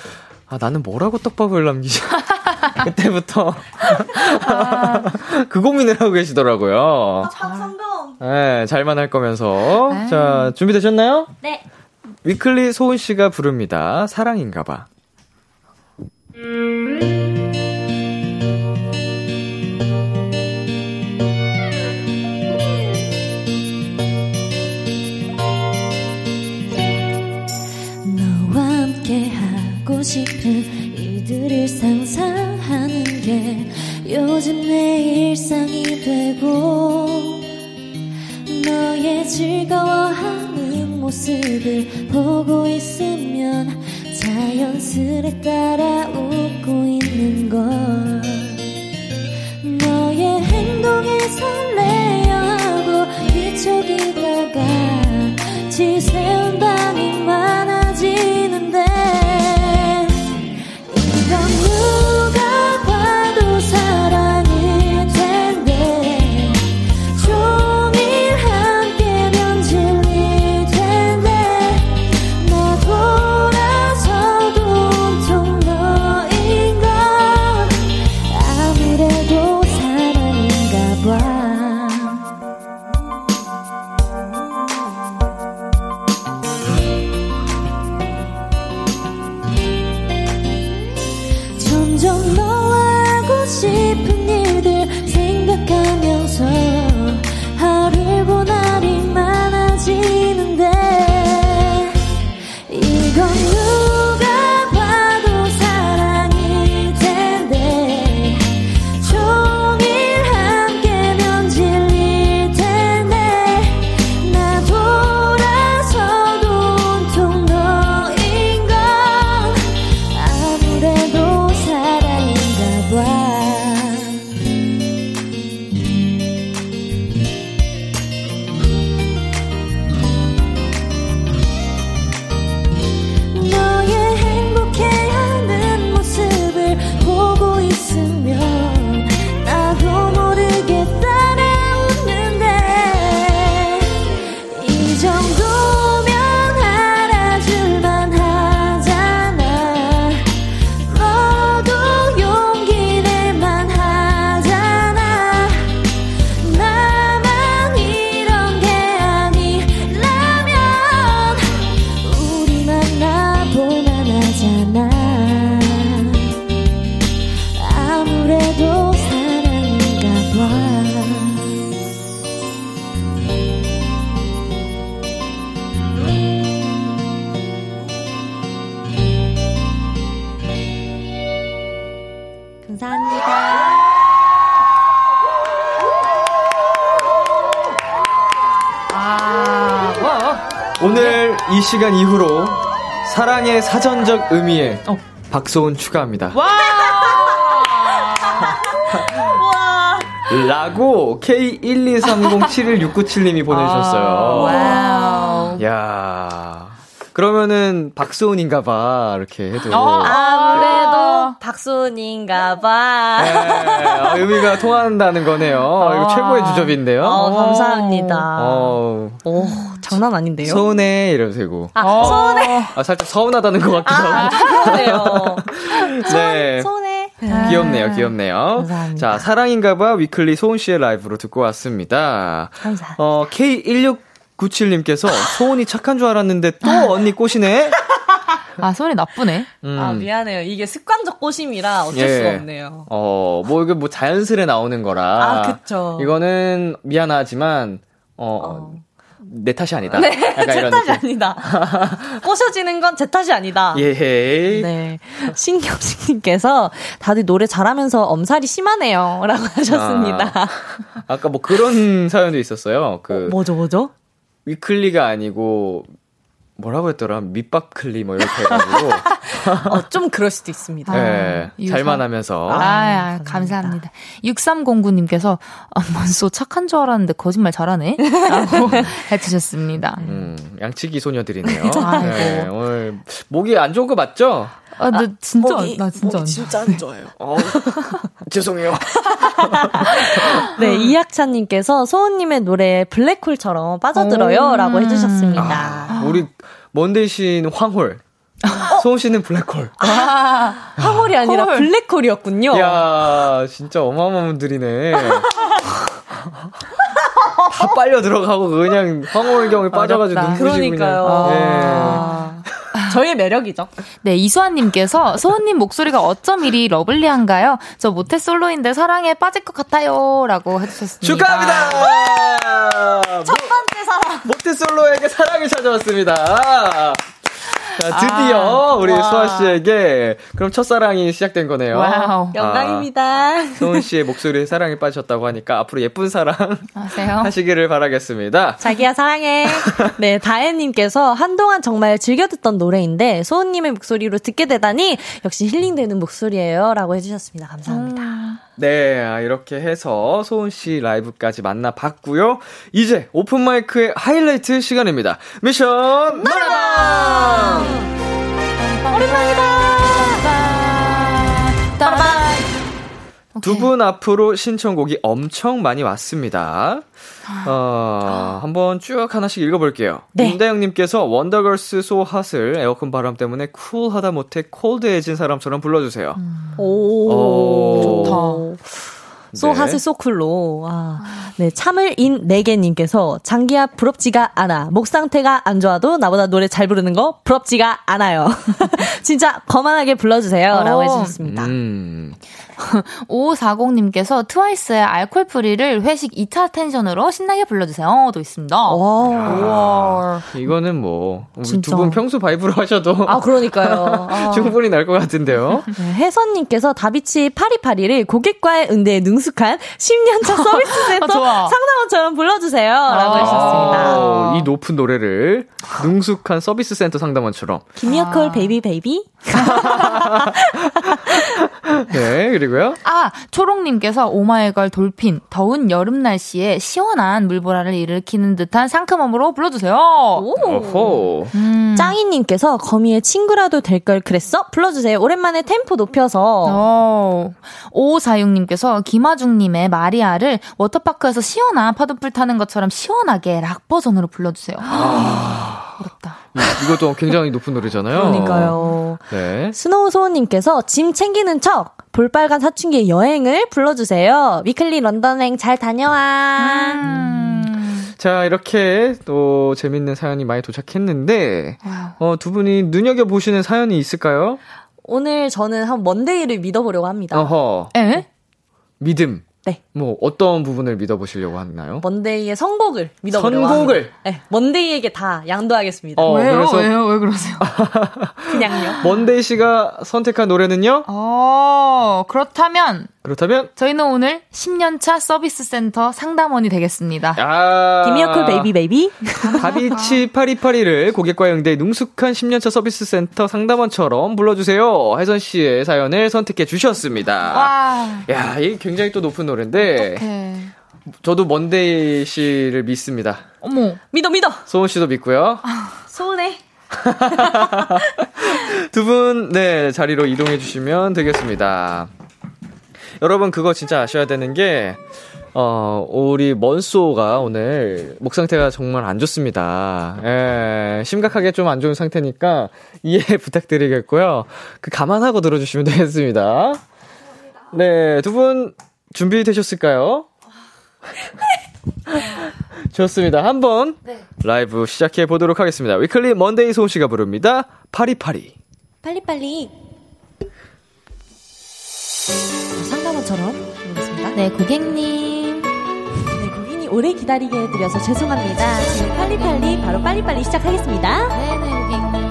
아 나는 뭐라고 떡밥을 남기지? [LAUGHS] [LAUGHS] 그때부터 [LAUGHS] 그 고민을 하고 계시더라고요. 성공! 네, 잘만 할 거면서. 네. 자, 준비되셨나요? 네. 위클리 소은 씨가 부릅니다. 사랑인가 봐. 너와 함께 하고 싶은 일들을 상상하는 게 요즘 내 일상이 되고 너의 즐거워하는 모습을 보고 있으면 자연스레 따라 웃고 있는 걸 너의 행동에 설레어하고 뒤척이다가 지새운 밤 시간 이후로 사랑의 사전적 의미에 어. 박소은 추가합니다. 와! [LAUGHS] 라고 K123071697님이 보내주셨어요. 와우. 야 그러면은 박소은인가봐 이렇게 해도 어, 아무래도 박소은인가봐. 네, 아, 의미가 통한다는 거네요. 이거 아. 최고의 주접인데요. 어, 감사합니다. 어, 오, 장난 아닌데요? 서운해 이러면서 되고 아, 어. 서운해. 아 살짝 서운하다는 것 같기도 아, 하고. 그러네요. [LAUGHS] 네. 서운해. 귀엽네요, 귀엽네요. 감사합니다. 자, 사랑인가봐 위클리 소은 씨의 라이브로 듣고 왔습니다. 감사합니다. 어, K1697님께서 소은이 착한 줄 알았는데 또 언니 꼬시네? 아, 소리 나쁘네. 음. 아, 미안해요. 이게 습관적 꼬심이라 어쩔 예. 수가 없네요. 어, 뭐, 이게 뭐 자연스레 나오는 거라. 아, 그쵸. 이거는 미안하지만, 어, 어. 내 탓이 아니다. 네, 제 탓이 느낌. 아니다. [LAUGHS] 꼬셔지는 건 제 탓이 아니다. 예. 네. 신경식님께서 다들 노래 잘하면서 엄살이 심하네요. 라고 하셨습니다. 아 까 뭐 그런 사연도 있었어요. 그, 뭐죠, 뭐죠? 위클리가 아니고, 뭐라고 했더라? 밑밥 클리 뭐 이렇게 해가지고. [LAUGHS] 어, 좀 그럴 수도 있습니다. 네, 유사. 잘만 하면서. 아, 아, 감사합니다. 6309님께서, 아, 먼소 착한 줄 알았는데 거짓말 잘하네? 라고 [LAUGHS] 해주셨습니다. 음, 양치기 소녀들이네요. [LAUGHS] 아이고. 네, 오늘 목이 안 좋은 거 맞죠? 아, 나 진짜, 목이- 나 진짜. 목이 안 진짜 안 좋아요. 어, [LAUGHS] 죄송해요. [LAUGHS] 네, 이학찬님께서 소은님의 노래에 블랙홀처럼 빠져들어요. 라고 해주셨습니다. 우리 먼데이 씨는 황홀. 소은 씨는 블랙홀. 황홀이 아니라 헐. 블랙홀이었군요. 야 진짜 어마어마한 분들이네. 다 빨려 들어가고 그냥 황홀경에 빠져가지고. 눈부시고 그러니까요. 그냥. 예. 아, 저의 매력이죠. 네, 이수아님께서 소은님 목소리가 어쩜 이리 lovely한가요? 저 모태 솔로인데 사랑에 빠질 것 같아요. 라고 해주셨습니다. 축하합니다. 첫 번째 사랑. 모태 솔로에게 사랑이 찾아왔습니다. 자, 드디어 우리 수아 씨에게 그럼 첫사랑이 시작된 거네요. wow. 영광입니다. 소은 씨의 목소리에 사랑에 빠졌다고 하니까 앞으로 예쁜 사랑 안녕하세요. [LAUGHS] 하시기를 바라겠습니다. 자기야 사랑해. [LAUGHS] 네, 다혜 님께서 한동안 정말 즐겨 듣던 노래인데 소은 님의 목소리로 듣게 되다니 역시 힐링되는 목소리예요라고 해 주셨습니다. 감사합니다. 네, 아, 이렇게 해서 소은 씨 라이브까지 만나봤고요. 이제 open mic의 하이라이트 시간입니다. 미션 노래 두분 앞으로 신청곡이 엄청 많이 왔습니다. 어, 한번 쭉 하나씩 읽어볼게요. 네. 임다영님께서 원더걸스 So Hot을 에어컨 바람 때문에 cool하다 못해 cold해진 사람처럼 불러주세요. 오, 오. 좋다. So Hot so cool로. 아, 네, 참을 인 네개님께서 장기하 부럽지가 않아. 목 상태가 안 좋아도 나보다 노래 잘 부르는 거 부럽지가 않아요. [LAUGHS] 진짜 거만하게 불러주세요.라고 오. 해주셨습니다. 음. 5540님께서 트와이스의 Alcohol-Free를 회식 2차 tension으로 신나게 불러주세요. 도 있습니다. 와. 이거는 뭐. 두 분 평소 vibe로 하셔도 아, 그러니까요. 아. [LAUGHS] 충분히 날 것 같은데요. 네, 혜선님께서 다비치 팔이팔이를 고객과의 응대에 능숙한 10년차 서비스 센터 [LAUGHS] 아. 상담원처럼 불러주세요. 라고 아. 해주셨습니다. 아, 이 높은 노래를 능숙한 서비스 센터 상담원처럼. Gimme a call baby baby? [LAUGHS] 네, 그리고요. 아, 초롱님께서 오마이걸 Dolphin, 더운 여름 날씨에 시원한 물보라를 일으키는 듯한 상큼함으로 불러주세요. 오호. 음. 짱이님께서 거미의 친구라도 될 걸 그랬어? 불러주세요. 오랜만에 템포 높여서. 어. 5546님께서 김아중님의 마리아를 워터파크에서 시원한 파도풀 타는 것처럼 시원하게 락 버전으로 불러주세요. 어렵다. 이- 이것도 굉장히 높은 노래잖아요. 그러니까요. 네. 스노우 소우님께서 짐 챙기는 척 볼빨간 사춘기의 여행을 불러주세요. 위클리 런던행 잘 다녀와. 음. 자, 이렇게 또 재밌는 사연이 많이 도착했는데. 어, 두 분이 눈여겨 보시는 사연이 있을까요? 오늘 저는 한 먼데이를 믿어보려고 합니다. 어허. 에? 믿음. 네. 뭐, 어떤 부분을 믿어보시려고 하나요? 먼데이의 선곡을 믿어보려고 선곡을? 네, 먼데이에게 다 양도하겠습니다. 어, 왜요? 그래서 왜요? 왜 그러세요? [LAUGHS] [LAUGHS] 그냥요. 먼데이 씨가 선택한 노래는요? 어, 그렇다면 그렇다면, 저희는 오늘 10년차 서비스 센터 상담원이 되겠습니다. 아. Gimme a call baby baby. 다비치 팔이팔이를 고객과 응대 능숙한 10년차 서비스 센터 상담원처럼 불러주세요. 혜선 씨의 사연을 선택해 주셨습니다. 와. 야, 이게 굉장히 또 높은 노래인데, 어떡해. 저도 먼데이 씨를 믿습니다. 어머. 믿어 믿어. 소은 씨도 믿고요. 소은해. [LAUGHS] 두 분, 네, 자리로 이동해 주시면 되겠습니다. 여러분, 그거 진짜 아셔야 되는 게, 어, 우리 먼소가 오늘 목 상태가 정말 안 좋습니다. 예, 심각하게 좀 안 좋은 상태니까 이해 [LAUGHS] 부탁드리겠고요. 그 감안하고 들어주시면 되겠습니다. 네, 두 분 준비되셨을까요? [LAUGHS] 좋습니다. 한번 라이브 시작해 보도록 하겠습니다. 위클리 먼데이 소은 씨가 부릅니다. 팔이팔이. 빨리빨리. 상담원처럼 해보겠습니다. 네, 고객님. 네, 고객님 오래 기다리게 해드려서 죄송합니다. 지금 빨리빨리 바로 빨리빨리 시작하겠습니다. 네네, 고객님.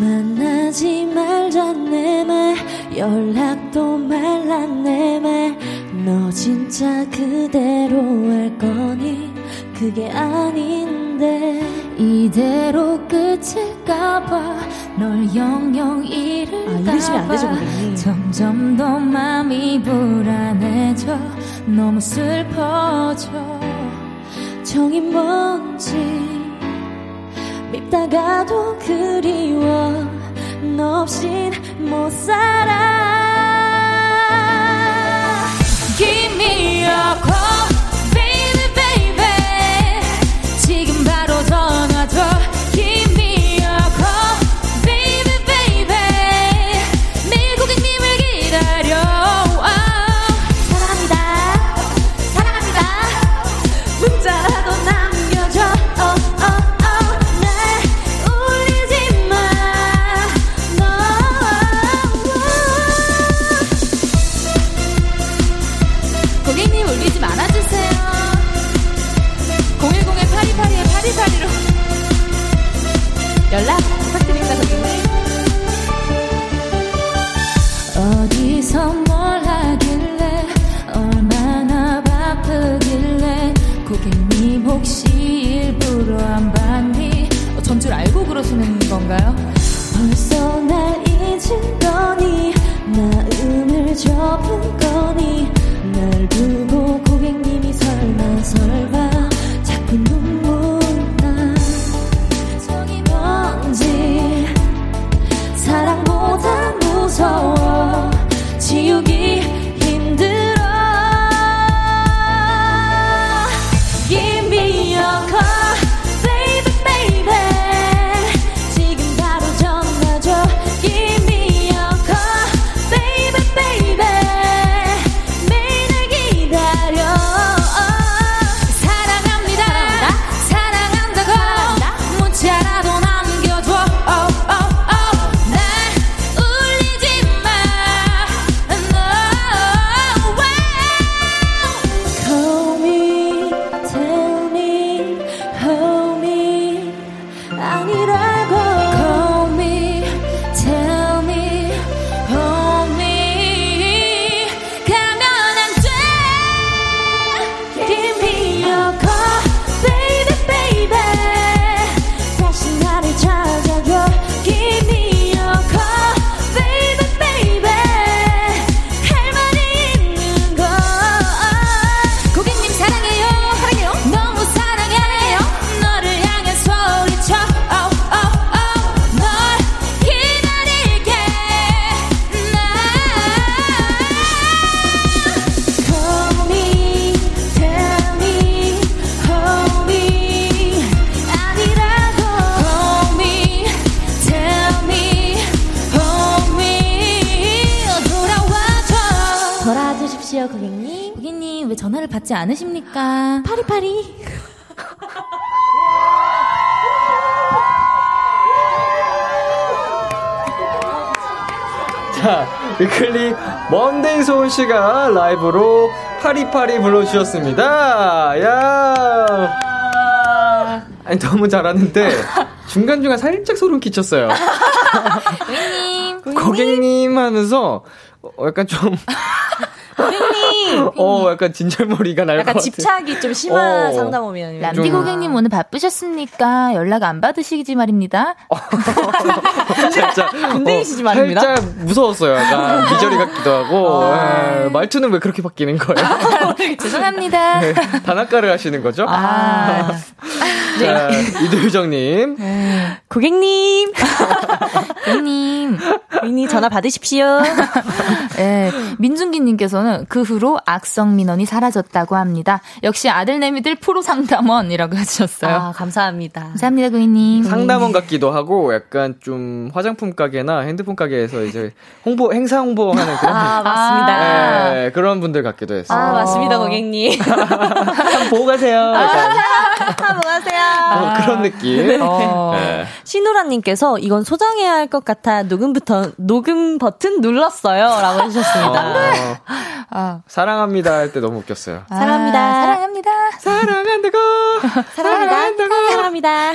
만나지 말자 내말 연락도 말라 내말너 진짜 그대로 할 거니? 그게 아닌데. 이대로 끝일까봐 널 영영 아, 잃을까봐. 고객님. 점점 더 마음이 불안해져. 너무 슬퍼져. 정이 뭔지 밉다가도 그리워 너 없인 못 살아 Give me your call 받지 않으십니까? 파리파리. 자, 위클리 먼데이 소은 씨가 라이브로 파리파리 불러주셨습니다. 야 아니, 너무 잘하는데, 중간중간 살짝 소름 끼쳤어요. 고객님 고객님 하면서, 어, 약간 좀, 고객님. 어, 약간 진절머리가 날것 약간 같아. 집착이 좀 심한 어. 상담원이에요. 람디 좀- 고객님 오늘 바쁘셨습니까? 연락 안 받으시지 말입니다. [LAUGHS] 살짝. 군대이시지 어, 말입니다. 살짝 무서웠어요. 약간 [LAUGHS] 미저리 같기도 하고. 예, 말투는 왜 그렇게 바뀌는 거예요? 죄송합니다. [LAUGHS] 네, 단아까를 하시는 거죠? 아, 자, 이도유정님. 고객님. 고객님. 고객님 전화 받으십시오. 예, 민준기님께서는 그 후로 악성 민원이 사라졌다고 합니다. 역시 아들 내미들 프로 상담원이라고 [LAUGHS] 해주셨어요. 아, 감사합니다. 감사합니다, 고객님. 상담원 같기도 하고 약간 좀 화장품 가게나 핸드폰 가게에서 이제 홍보 행사 홍보하는 그런 아, 맞습니다. 네, 그런 분들 같기도 했어요. 아, 맞습니다, 고객님. [LAUGHS] 보고 가세요. 약간. 한번 하세요. 어, 그런 느낌. 어. 네. 신우라님께서 이건 소장해야 할 것 같아 녹음부터 녹음 버튼 눌렀어요라고 해주셨습니다. 어, 아, 사랑합니다 할 때 너무 웃겼어요. 사랑합니다. 아, 사랑합니다. 사랑한다고. 사랑합니다. 사랑합니다.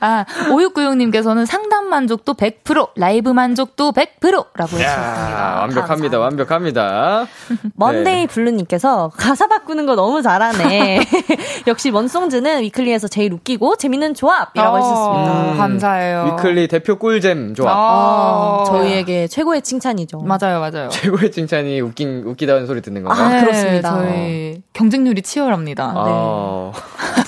아, 5696님께서는 상담 만족도 100%, 라이브 만족도 100%라고 야, 해주셨습니다. 완벽합니다. 완벽합니다. 먼데이 블루님께서 가사 바꾸는 거 너무 잘하네. [LAUGHS] 역시 먼송즈는 위클리에서 제일 웃기고 재밌는 조합이라고 어, 하셨습니다. 감사해요. 위클리 대표 꿀잼 조합. 아, 저희에게 최고의 칭찬이죠. 맞아요, 맞아요. [LAUGHS] 최고의 칭찬이 웃긴 웃기다는 소리 듣는 건가요? 아, 네, 그렇습니다. 저희 경쟁률이 치열합니다. 아,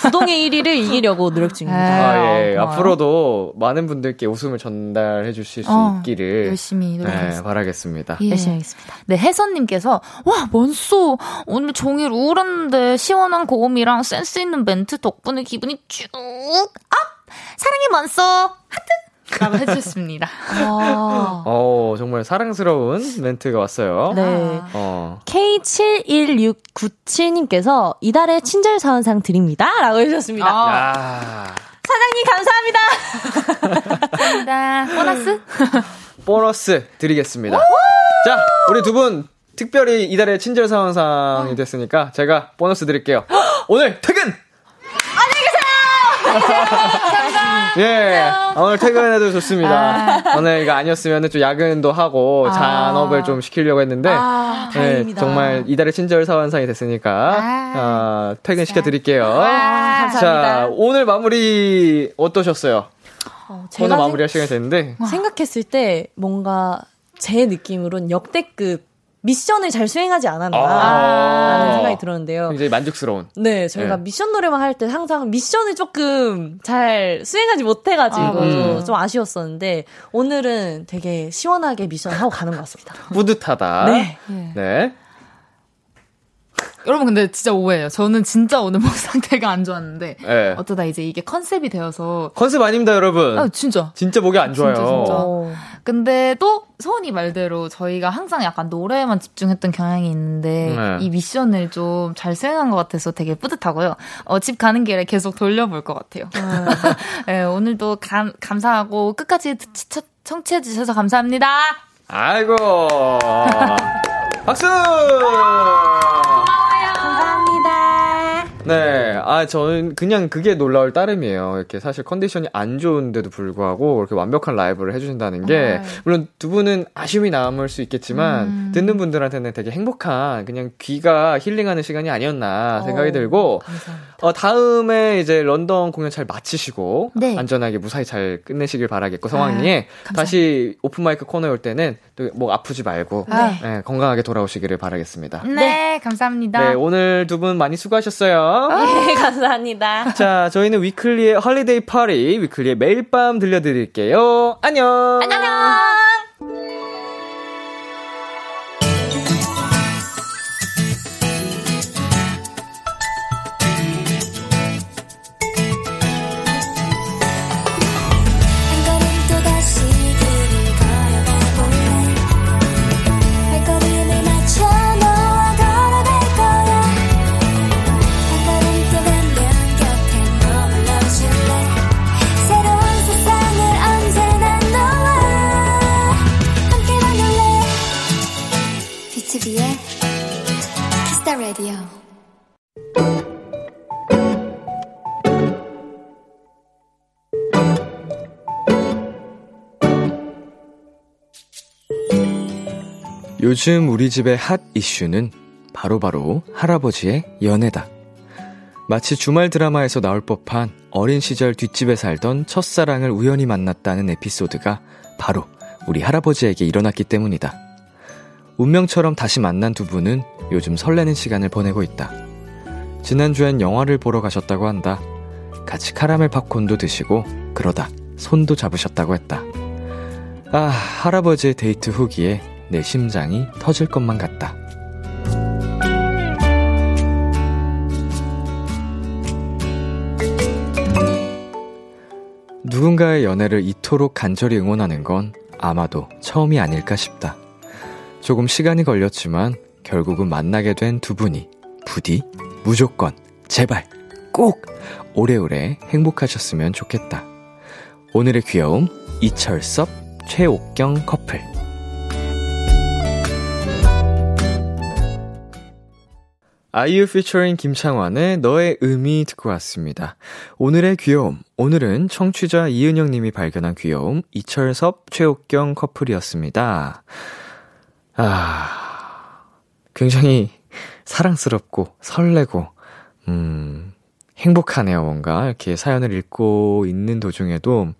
부동의 1위를 이기려고 노력 중입니다. 네. 아, 예. 고마워요. 앞으로도 많은 분들께 웃음을 전달해 주실 수 어, 있기를 열심히 네, 노력하겠습니다. 바라겠습니다. 예. 열심히 하겠습니다. 네, 혜선님께서, 와, 먼소, 오늘 종일 우울한데 시원한 고음이랑 센스 있는 멘트 덕분에 기분이 쭉 up! 사랑해, 먼소! 하트! 라고 해주셨습니다. [LAUGHS] 아, 어, 정말 사랑스러운 멘트가 왔어요. 네. 어. K71697님께서 이달의 친절 사원상 드립니다. 라고 해주셨습니다. 야. 사장님 감사합니다. 감사합니다. 보너스? [LAUGHS] 보너스 드리겠습니다. 자, 우리 두분 특별히 이달의 친절 상황상이 됐으니까 제가 보너스 드릴게요. [GASPS] 오늘 퇴근! 계세요! 예, 아, 오늘 퇴근해도 좋습니다. 오늘 이거 아니었으면 좀 야근도 하고 잔업을 좀 시키려고 했는데, 아, 네, 다행입니다. 정말 이달의 친절 사원상이 됐으니까, 아, 퇴근 시켜 드릴게요. 감사합니다. 자, 오늘 마무리 어떠셨어요? 오늘 제가 마무리할 시간이 됐는데, 생각했을 때 뭔가 제 느낌으로는 역대급 미션을 잘 수행하지 않았나 아. 라는 생각이 들었는데요. 굉장히 만족스러운. 네, 저희가 네. 미션 노래방 할때 항상 미션을 조금 잘 수행하지 못해가지고 음. 좀 아쉬웠었는데 오늘은 되게 시원하게 미션 하고 가는 것 같습니다. [LAUGHS] 뿌듯하다. 네. 네. [LAUGHS] 여러분, 근데 진짜 오해예요. 저는 진짜 오늘 목 상태가 안 좋았는데, 네. 어쩌다 이제 이게 컨셉이 되어서, 컨셉 아닙니다, 여러분. 아, 진짜. 진짜 목이 안 좋아요. 진짜, 진짜. 어. 근데 또 소은이 말대로 저희가 항상 약간 노래에만 집중했던 경향이 있는데 네. 이 미션을 좀 잘 수행한 것 같아서 되게 뿌듯하고요. 어, 집 가는 길에 계속 돌려볼 것 같아요. [LAUGHS] 네, 오늘도 감, 감사하고 끝까지 치- 청취해 주셔서 감사합니다. 아이고. [LAUGHS] 박수! 감사합니다. 네. 아, 저는 그냥 그게 놀라울 따름이에요. 이렇게 사실 컨디션이 안 좋은데도 불구하고 이렇게 완벽한 라이브를 해주신다는 게, 물론 두 분은 아쉬움이 남을 수 있겠지만, 듣는 분들한테는 되게 행복한, 그냥 귀가 힐링하는 시간이 아니었나 생각이 들고, 어, 다음에 이제 런던 공연 잘 마치시고, 네. 안전하게 무사히 잘 끝내시길 바라겠고, 성황리에 감사합니다. 다시 오픈 마이크 코너에 올 때는 또 목 아프지 말고, 네. 네, 건강하게 돌아오시기를 바라겠습니다. 네, 감사합니다. 네, 오늘 두 분 많이 수고하셨어요. 네, 감사합니다. 자, 저희는 위클리의 Holiday Party, 위클리의 매일 밤 들려드릴게요. 안녕! 안녕! 요즘 우리 집의 핫 이슈는 바로 바로 할아버지의 연애다. 마치 주말 드라마에서 나올 법한 어린 시절 뒷집에 살던 첫사랑을 우연히 만났다는 에피소드가 바로 우리 할아버지에게 일어났기 때문이다. 운명처럼 다시 만난 두 분은 요즘 설레는 시간을 보내고 있다. 지난주엔 영화를 보러 가셨다고 한다. 같이 카라멜 팝콘도 드시고 그러다 손도 잡으셨다고 했다. 아, 할아버지의 데이트 후기에 내 심장이 터질 것만 같다. 누군가의 연애를 이토록 간절히 응원하는 건 아마도 처음이 아닐까 싶다. 조금 시간이 걸렸지만 결국은 만나게 된 두 분이 부디 무조건 제발 꼭 오래오래 행복하셨으면 좋겠다. 오늘의 귀여움, 이철섭, 최옥경 커플. 아이유 피처링 김창완의 너의 의미 듣고 왔습니다. 오늘의 귀여움. 오늘은 청취자 이은영 님이 발견한 귀여움, 이철섭, 최옥경 커플이었습니다. 아, 굉장히 사랑스럽고 설레고, 음, 행복하네요, 뭔가. 이렇게 사연을 읽고 있는 도중에도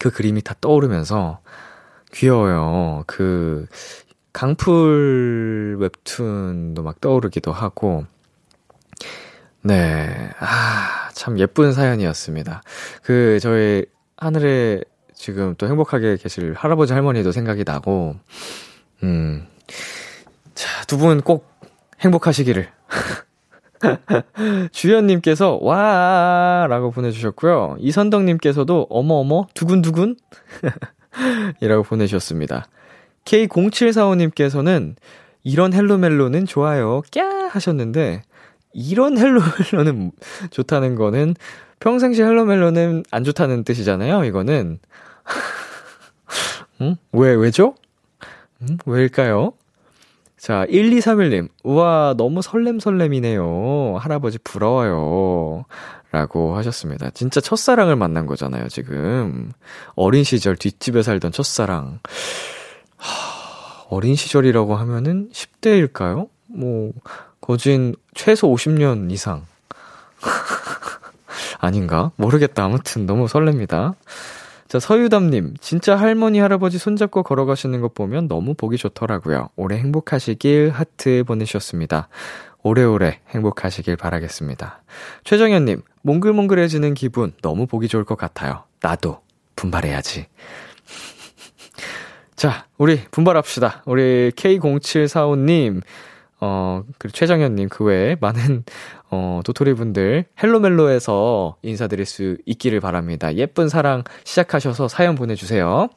그 그림이 다 떠오르면서 귀여워요. 그, 강풀 웹툰도 막 떠오르기도 하고, 네. 아, 참 예쁜 사연이었습니다. 그, 저희 하늘에 지금 또 행복하게 계실 할아버지 할머니도 생각이 나고, 음. 자, 두 분 꼭 행복하시기를. [LAUGHS] 주연님께서, 와! 라고 보내주셨고요. 이선덕님께서도, 어머어머, 두근두근? [LAUGHS] 이라고 보내주셨습니다. K0745님께서는, 이런 헬로멜로는 좋아요. 꺄! 하셨는데, 이런 헬로멜로는 좋다는 거는 평상시 헬로멜로는 안 좋다는 뜻이잖아요, 이거는. 응? [LAUGHS] 왜, 왜죠? 응? 왜일까요? 자, 1231님. 우와, 너무 설렘설렘이네요. 할아버지 부러워요. 라고 하셨습니다. 진짜 첫사랑을 만난 거잖아요, 지금. 어린 시절 뒷집에 살던 첫사랑. 하, 어린 시절이라고 하면은 10대일까요? 뭐, 거진 최소 50년 이상. [LAUGHS] 아닌가? 모르겠다. 아무튼 너무 설렙니다. 자, 서유담님, 진짜 할머니, 할아버지 손잡고 걸어가시는 것 보면 너무 보기 좋더라고요. 올해 행복하시길 하트 보내주셨습니다. 오래오래 행복하시길 바라겠습니다. 최정현님, 몽글몽글해지는 기분 너무 보기 좋을 것 같아요. 나도 분발해야지. [LAUGHS] 자, 우리 분발합시다. 우리 K0745님, 어, 그리고 최정현님, 그 외에 많은, [LAUGHS] 어, 도토리 분들, 헬로멜로에서 인사드릴 수 있기를 바랍니다. 예쁜 사랑 시작하셔서 사연 보내주세요.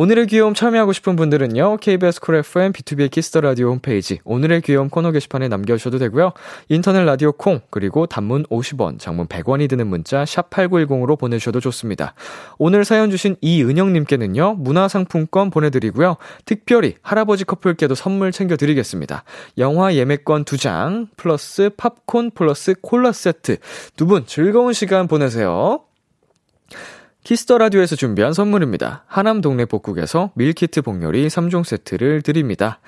오늘의 귀여움 참여하고 싶은 분들은요, KBS Cool FM, 비투비의 Kiss the Radio 홈페이지, 오늘의 귀여움 코너 게시판에 남겨 주셔도 되고요, 인터넷 라디오 콩, 그리고 단문 50원, 장문 100원이 드는 문자, 샵 8910으로 보내 주셔도 좋습니다. 오늘 사연 주신 이은영 님께는요, 문화상품권 보내 드리고요, 특별히 할아버지 커플께도 선물 챙겨 드리겠습니다. 영화 예매권 2장, 플러스 팝콘 플러스 콜라 세트, 두 분 즐거운 시간 보내세요. Kiss the Radio에서 준비한 선물입니다. 하남 동네 복국에서 밀키트 복요리 3종 세트를 드립니다.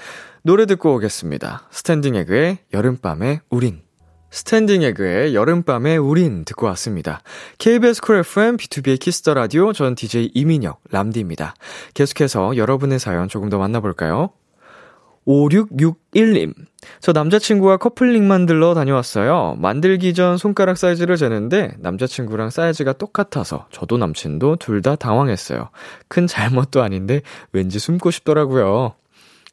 노래 듣고 오겠습니다. 스탠딩 에그의 여름밤의 우린. 스탠딩 에그의 여름밤의 우린 듣고 왔습니다. KBS Cool FM 비투비의 Kiss the Radio 전 DJ 이민혁 람디입니다. 계속해서 여러분의 사연 조금 더 만나볼까요? 5661님. 저 남자친구와 커플링 만들러 다녀왔어요. 만들기 전 손가락 사이즈를 재는데 남자친구랑 사이즈가 똑같아서 저도 남친도 둘 다 당황했어요. 큰 잘못도 아닌데 왠지 숨고 싶더라고요.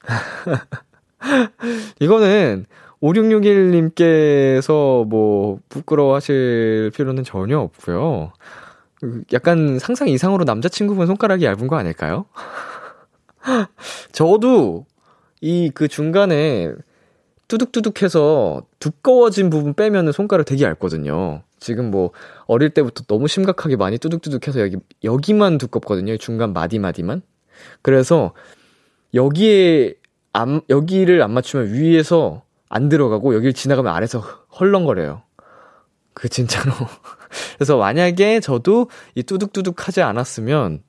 [LAUGHS] 이거는 5661님께서 뭐 부끄러워 하실 필요는 전혀 없고요. 약간 상상 이상으로 남자친구분 손가락이 얇은 거 아닐까요? [LAUGHS] 저도 이 그 중간에 뚜둑뚜둑해서 두꺼워진 부분 빼면은 손가락 되게 얇거든요. 지금 뭐 어릴 때부터 너무 심각하게 많이 뚜둑뚜둑해서 여기 여기만 두껍거든요. 중간 마디마디만. 그래서 여기에 안 여기를 안 맞추면 위에서 안 들어가고 여기를 지나가면 아래서 헐렁거려요. 그 진짜로. [LAUGHS] 그래서 만약에 저도 이 뚜둑뚜둑하지 않았으면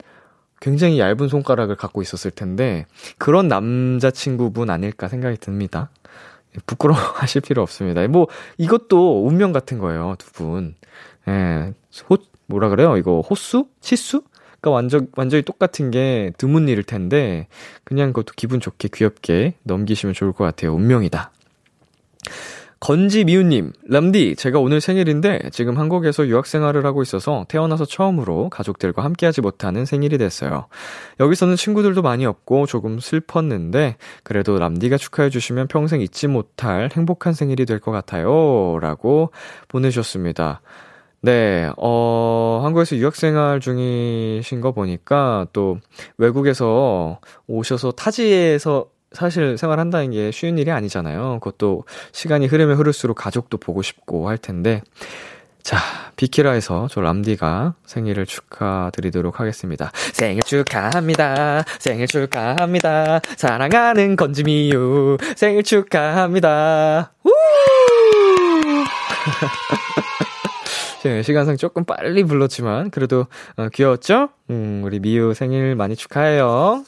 굉장히 얇은 손가락을 갖고 있었을 텐데 그런 남자친구분 아닐까 생각이 듭니다. 부끄러워하실 필요 없습니다. 뭐 이것도 운명 같은 거예요, 두 분. 예, 호 뭐라 그래요? 이거 호수? 치수? 그러니까 완전 완전히 똑같은 게 드문 일일 텐데 그냥 그것도 기분 좋게 귀엽게 넘기시면 좋을 것 같아요. 운명이다. 건지미우님, 람디, 제가 오늘 생일인데 지금 한국에서 유학생활을 하고 있어서 태어나서 처음으로 가족들과 함께하지 못하는 생일이 됐어요. 여기서는 친구들도 많이 없고 조금 슬펐는데 그래도 람디가 축하해주시면 평생 잊지 못할 행복한 생일이 될 것 같아요. 라고 보내주셨습니다. 네, 어, 한국에서 유학생활 중이신 거 보니까 또 외국에서 오셔서 타지에서 사실 생활한다는 게 쉬운 일이 아니잖아요. 그것도 시간이 흐르면 흐를수록 가족도 보고 싶고 할 텐데, 자, 비키라에서 저 람디가 생일을 축하드리도록 하겠습니다. 생일 축하합니다. 생일 축하합니다. 사랑하는 건지미유. 생일 축하합니다. 우! [LAUGHS] 시간상 조금 빨리 불렀지만, 그래도, 어, 귀여웠죠? 음, 우리 미유 생일 많이 축하해요.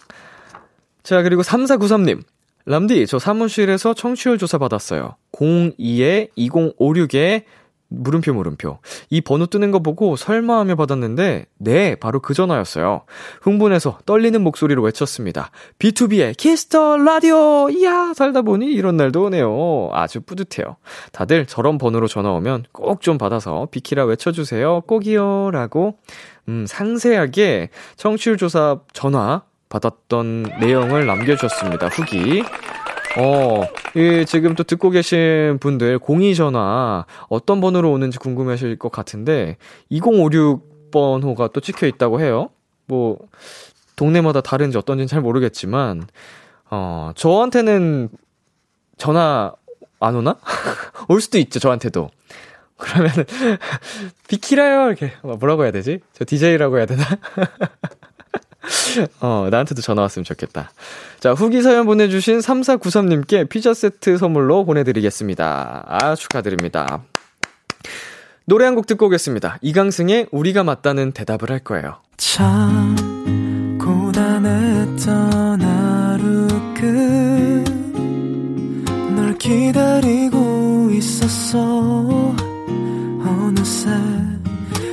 자, 그리고 3493님. 람디, 저 사무실에서 청취율 조사 받았어요. 02에 2056에 물음표 물음표. 이 번호 뜨는 거 보고 설마 하며 받았는데 네, 바로 그 전화였어요. 흥분해서 떨리는 목소리로 외쳤습니다. 비투비의 Kiss the Radio. 이야, 살다 보니 이런 날도 오네요. 아주 뿌듯해요. 다들 저런 번호로 전화 오면 꼭 좀 받아서 비키라 외쳐 주세요. 꼭이요라고 음, 상세하게 청취율 조사 전화 받았던 내용을 남겨 주셨습니다. 후기. 어, 예, 지금 또 듣고 계신 분들 공이 전화 어떤 번호로 오는지 궁금하실 것 같은데 2056번호가 또 찍혀 있다고 해요. 뭐 동네마다 다른지 어떤지는 잘 모르겠지만 어, 저한테는 전화 안 오나? [LAUGHS] 올 수도 있죠, 저한테도. 그러면은 [LAUGHS] 비키라요 이렇게 뭐라고 해야 되지? 저 DJ라고 해야 되나? [LAUGHS] 어, 나한테도 전화 왔으면 좋겠다. 자, 후기 사연 보내주신 3493님께 피자 세트 선물로 보내드리겠습니다. 아, 축하드립니다. 노래 한 곡 듣고 오겠습니다. 이강승의 우리가 맞다는 대답을 할 거예요. 참, 고단했던 하루 끝널 기다리고 있었어. 어느새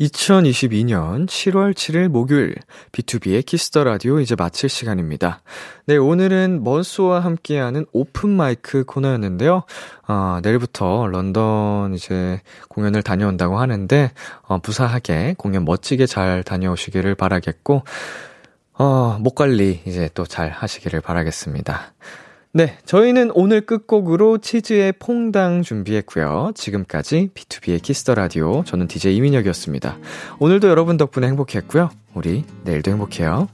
2022년 7월 7일 목요일 비투비의 Kiss the Radio 이제 마칠 시간입니다. 네, 오늘은 먼소와 함께하는 오픈 마이크 코너였는데요. 어, 내일부터 런던 이제 공연을 다녀온다고 하는데 어, 무사하게 공연 멋지게 잘 다녀오시기를 바라겠고 어, 목 관리 이제 또 잘 하시기를 바라겠습니다. 네, 저희는 오늘 끝곡으로 치즈의 퐁당 준비했고요. 지금까지 비투비의 Kiss the Radio 저는 DJ 이민혁이었습니다. 오늘도 여러분 덕분에 행복했고요. 우리 내일도 행복해요.